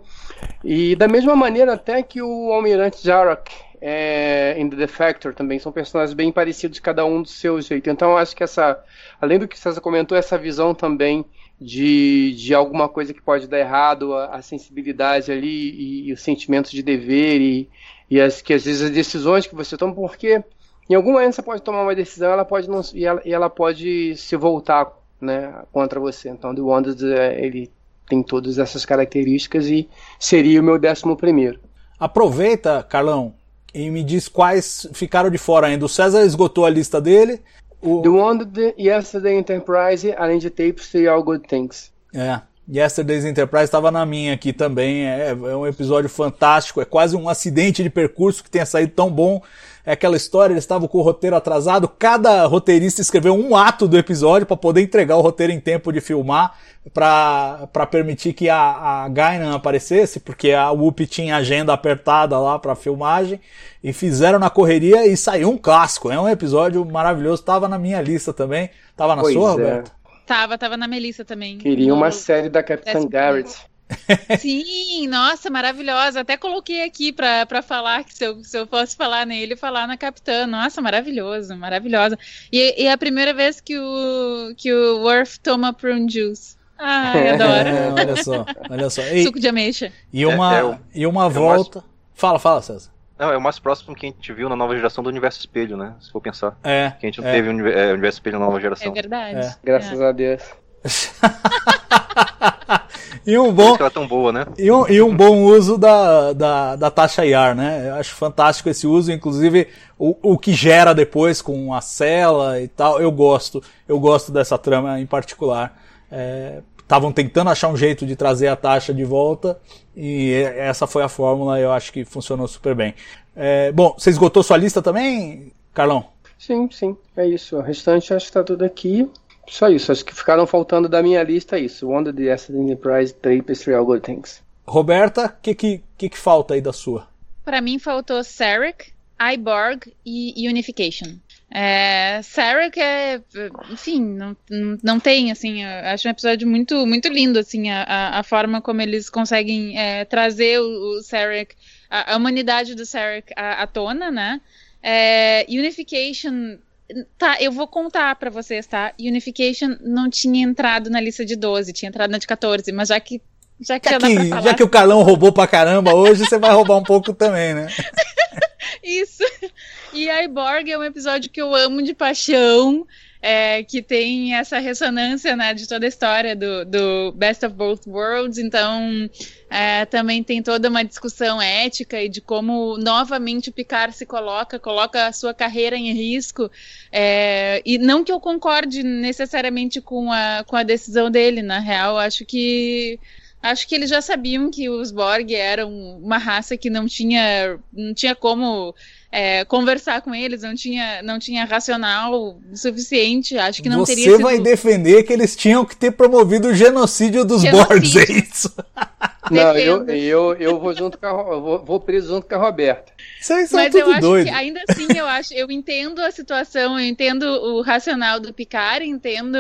E da mesma maneira até que o Almirante Jarak é, em The Defector também são personagens bem parecidos, cada um do seu jeito. Então acho que essa, além do que você comentou, essa visão também de, de alguma coisa que pode dar errado, a, a sensibilidade ali e, e os sentimentos de dever e, e as, que às vezes as decisões que você toma, porque em algum momento você pode tomar uma decisão ela pode não, e, ela, e ela pode se voltar né, contra você. Então, The Wanted, é, ele tem todas essas características e seria o meu décimo primeiro. Aproveita, Carlão, e me diz quais ficaram de fora ainda. O César esgotou a lista dele. O... The Wanted, Yesterday Enterprise, além de Tapes e All Good Things. É. Yesterday's Enterprise estava na minha aqui também. É, é, um episódio fantástico. É quase um acidente de percurso que tenha saído tão bom. É aquela história, eles estavam com o roteiro atrasado. Cada roteirista escreveu um ato do episódio para poder entregar o roteiro em tempo de filmar, para permitir que a, a Guinan aparecesse, porque a Whoop tinha agenda apertada lá para filmagem. E fizeram na correria e saiu um clássico. É um episódio maravilhoso. Tava na minha lista também. Tava na pois sua, é. Roberto? Tava, tava na Melissa também. Queria uma série da Capitã Garrett. Sim, nossa, maravilhosa. Até coloquei aqui pra, pra falar que se eu, se eu fosse falar nele, falar na Capitã. Nossa, maravilhoso, maravilhosa. E, e é a primeira vez que o, que o Worf toma prune juice. Ai, adoro. É, olha só, olha só. E, Suco de ameixa. e uma, É, é o- e uma é volta. Fala, fala, César. Não, é o mais próximo que a gente viu na nova geração do Universo Espelho, né? Se for pensar. É. Que a gente não é. teve é, Universo Espelho na nova É geração. verdade. É. Graças a Deus. E um bom, ela é tão boa, né? e um, e um bom uso da, da, da Tasha Yar, né? Eu acho fantástico esse uso, inclusive o, o que gera depois com a cela e tal. Eu gosto, eu gosto dessa trama em particular. Estavam tentando achar um jeito de trazer a Tasha de volta e essa foi a fórmula. Eu acho que funcionou super bem. É, bom, você esgotou sua lista também, Carlão? Sim, sim, é isso. O restante acho que tá tudo aqui. Só isso, acho que ficaram faltando da minha lista é isso. Wonder the Acid Enterprise, Tapestry, All Good Things. Roberta, o que, que, que, que falta aí da sua? Pra mim faltou Sarek, Iborg e Unification. É, Sarek é, enfim, não, não, tem, assim, eu acho um episódio muito, muito lindo, assim, a, a, a forma como eles conseguem é, trazer o, o Sarek, a, a humanidade do Sarek à, à tona, né? É, Unification, tá, eu vou contar pra vocês, tá? Unification não tinha entrado na lista de 12, tinha entrado na de 14, mas já que já que, Já que, falar, já que o Carlão roubou pra caramba hoje, você vai roubar um pouco também, né? Isso. E a Iborg é um episódio que eu amo de paixão, é, que tem essa ressonância né, de toda a história do, do Best of Both Worlds, então é, também tem toda uma discussão ética e de como novamente o Picard se coloca, coloca a sua carreira em risco, é, e não que eu concorde necessariamente com a, com a decisão dele, na real, acho que Acho que eles já sabiam que os Borg eram uma raça que não tinha, não tinha como é, conversar com eles, não tinha, não tinha racional suficiente. Acho que não você teria sido... vai defender que eles tinham que ter promovido o genocídio dos. Borgs, é isso? Não, eu, eu, eu vou junto com a, vou, vou preso junto com a Roberta. Vocês são Mas eu acho doido. que ainda assim eu acho, eu entendo a situação, eu entendo o racional do Picard, entendo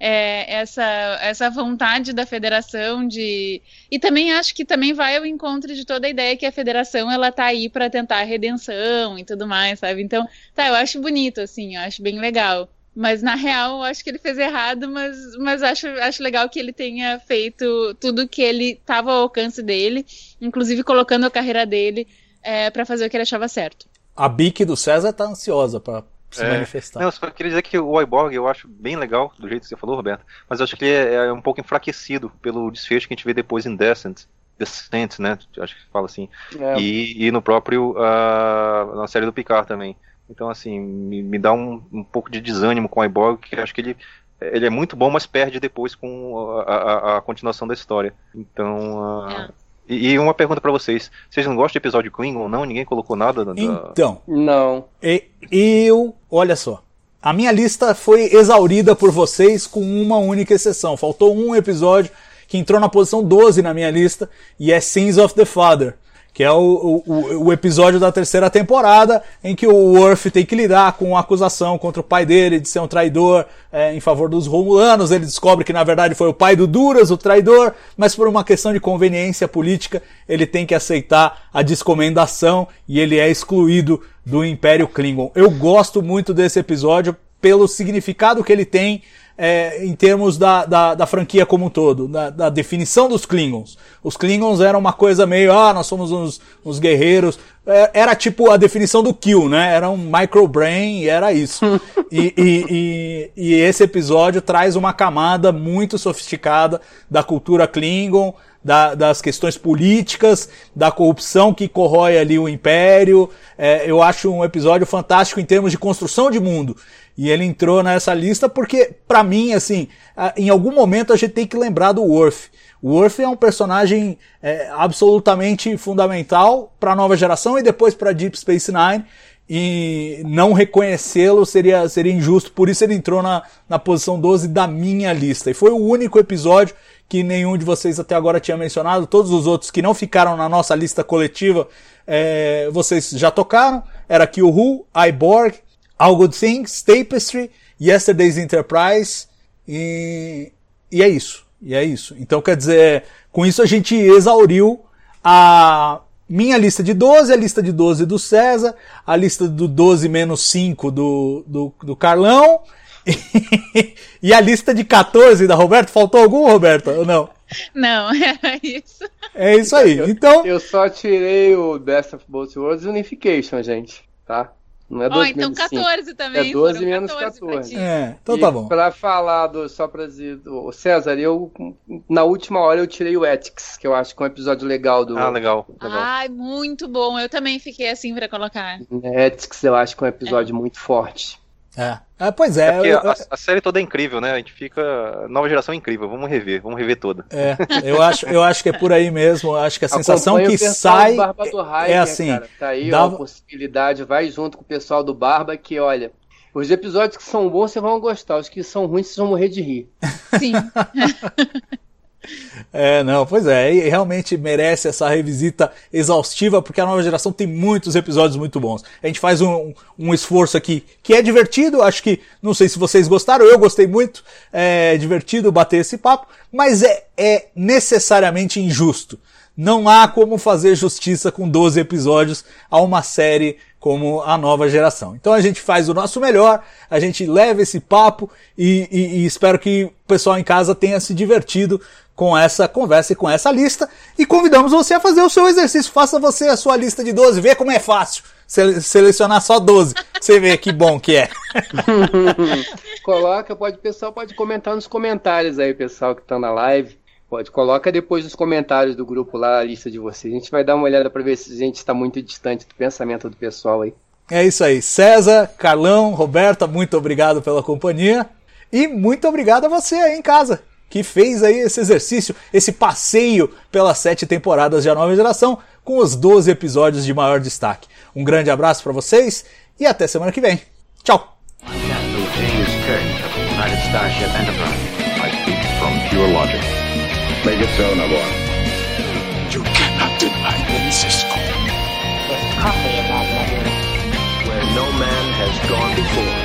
é, essa, essa vontade da federação de. E também acho que também vai ao encontro de toda a ideia que a federação ela tá aí para tentar a redenção e tudo mais, sabe? Então, tá, eu acho bonito, assim, eu acho bem legal. Mas na real, eu acho que ele fez errado, mas, mas acho, acho legal que ele tenha feito tudo que ele estava ao alcance dele, inclusive colocando a carreira dele é, para fazer o que ele achava certo. A Bic do César tá ansiosa pra se É. manifestar. Não, eu só queria dizer que o Iborg eu acho bem legal, do jeito que você falou, Roberto, mas eu acho que ele é, é um pouco enfraquecido pelo desfecho que a gente vê depois em Descent, Descent, né? Acho que fala assim. É, E, e no próprio, ah, na série do Picard também. Então, assim, me, me dá um, um pouco de desânimo com o Iborg, que eu acho que ele ele é muito bom, mas perde depois com a, a, a continuação da história. Então. Uh. E, e uma pergunta pra vocês: vocês não gostam de episódio Klingon, não? Ninguém colocou nada? Da... Então, Não. e- eu, olha só, a minha lista foi exaurida por vocês com uma única exceção. Faltou um episódio que entrou na posição 12 na minha lista e é Sins of the Father. Que é o, o, o- episódio da terceira temporada em que o Worf tem que lidar com a acusação contra o pai dele de ser um traidor é, em favor dos Romulanos. Ele descobre que na verdade foi o pai do Duras o traidor, mas por uma questão de conveniência política ele tem que aceitar a descomendação e ele é excluído do Império Klingon. Eu gosto muito desse episódio pelo significado que ele tem é, em termos da, da, da franquia como um todo, da, da definição dos Klingons. Os Klingons eram uma coisa meio, ah, nós somos uns, uns guerreiros. É, Era tipo a definição do Kill, né? Era um microbrain e era isso. e, e, e, e esse episódio traz uma camada muito sofisticada da cultura Klingon, da- das questões políticas, da corrupção que corrói ali o império. É, eu acho um episódio fantástico em termos de construção de mundo. E ele entrou nessa lista porque, pra mim, assim, em algum momento a gente tem que lembrar do Worf. O Worf é um personagem é, absolutamente fundamental para a nova geração e depois para Deep Space Nine. E não reconhecê-lo seria, seria injusto, por isso ele entrou na, na posição 12 da minha lista. E foi o único episódio que nenhum de vocês até agora tinha mencionado. Todos os outros que não ficaram na nossa lista coletiva, é, vocês já tocaram. Era o Who, Iborg, All Good Things, Tapestry, Yesterday's Enterprise e, e é isso. E é isso. Então quer dizer, com isso a gente exauriu a minha lista de 12, a lista de 12 do César, a lista do 12 menos 5 do, do, do Carlão e a lista de 14 da Roberta. Faltou algum, Roberta? Ou não? Não, era isso. É isso aí. Então, Eu só tirei o Best of Both Worlds Unification, gente, tá? Não é Ó, 12 então menos 5. 14 também. É 12 foram menos 14 pra 14. ti. é, então E tá bom. Pra falar do, só pra dizer, do César, eu, na última hora eu tirei o Ethics, que eu acho que é um episódio legal do. Ah, legal. legal. Ai, muito bom. Eu também fiquei assim pra colocar. Ethics eu acho que é um episódio muito forte. É. É, pois é. É porque eu- a, a série toda é incrível, né? A gente fica. Nova geração é incrível, vamos rever, vamos rever toda. É, eu acho, eu acho que é por aí mesmo. Eu acho que a sensação que sai do Barba do Raio, é né, assim. cara? Tá aí dá- ó, a possibilidade, vai junto com o pessoal do Barba, que olha, os episódios que são bons vocês vão gostar, os que são ruins vocês vão morrer de rir. Sim. É, não, pois é, e realmente merece essa revisita exaustiva, porque a nova geração tem muitos episódios muito bons. A gente faz um, um esforço aqui que é divertido, acho que, não sei se vocês gostaram, eu gostei muito, é divertido bater esse papo, mas é, é necessariamente injusto. Não há como fazer justiça com 12 episódios a uma série como a nova geração. Então a gente faz o nosso melhor, a gente leva esse papo e, e- e espero que o pessoal em casa tenha se divertido com essa conversa e com essa lista. E convidamos você a fazer o seu exercício. Faça você a sua lista de 12, vê como é fácil. Sele- Selecionar só 12. Você vê que bom que é. Coloca, pode, pessoal pode comentar nos comentários aí, pessoal que tá na live. Pode, coloca depois nos comentários do grupo lá a lista de vocês. A gente vai dar uma olhada pra ver se a gente está muito distante do pensamento do pessoal aí. É isso aí. César, Carlão, Roberta, muito obrigado pela companhia. E muito obrigado a você aí em casa, que fez aí esse exercício, esse passeio pelas sete temporadas de A Nova Geração, com os 12 episódios de maior destaque. Um grande abraço para vocês e até semana que vem. Tchau! Captain James Kirk of the United Starship Enterprise. I speak from pure logic. Make it so, Nabor. You cannot deny them, Cisco. There's coffee in that nebula. Where no man has gone before.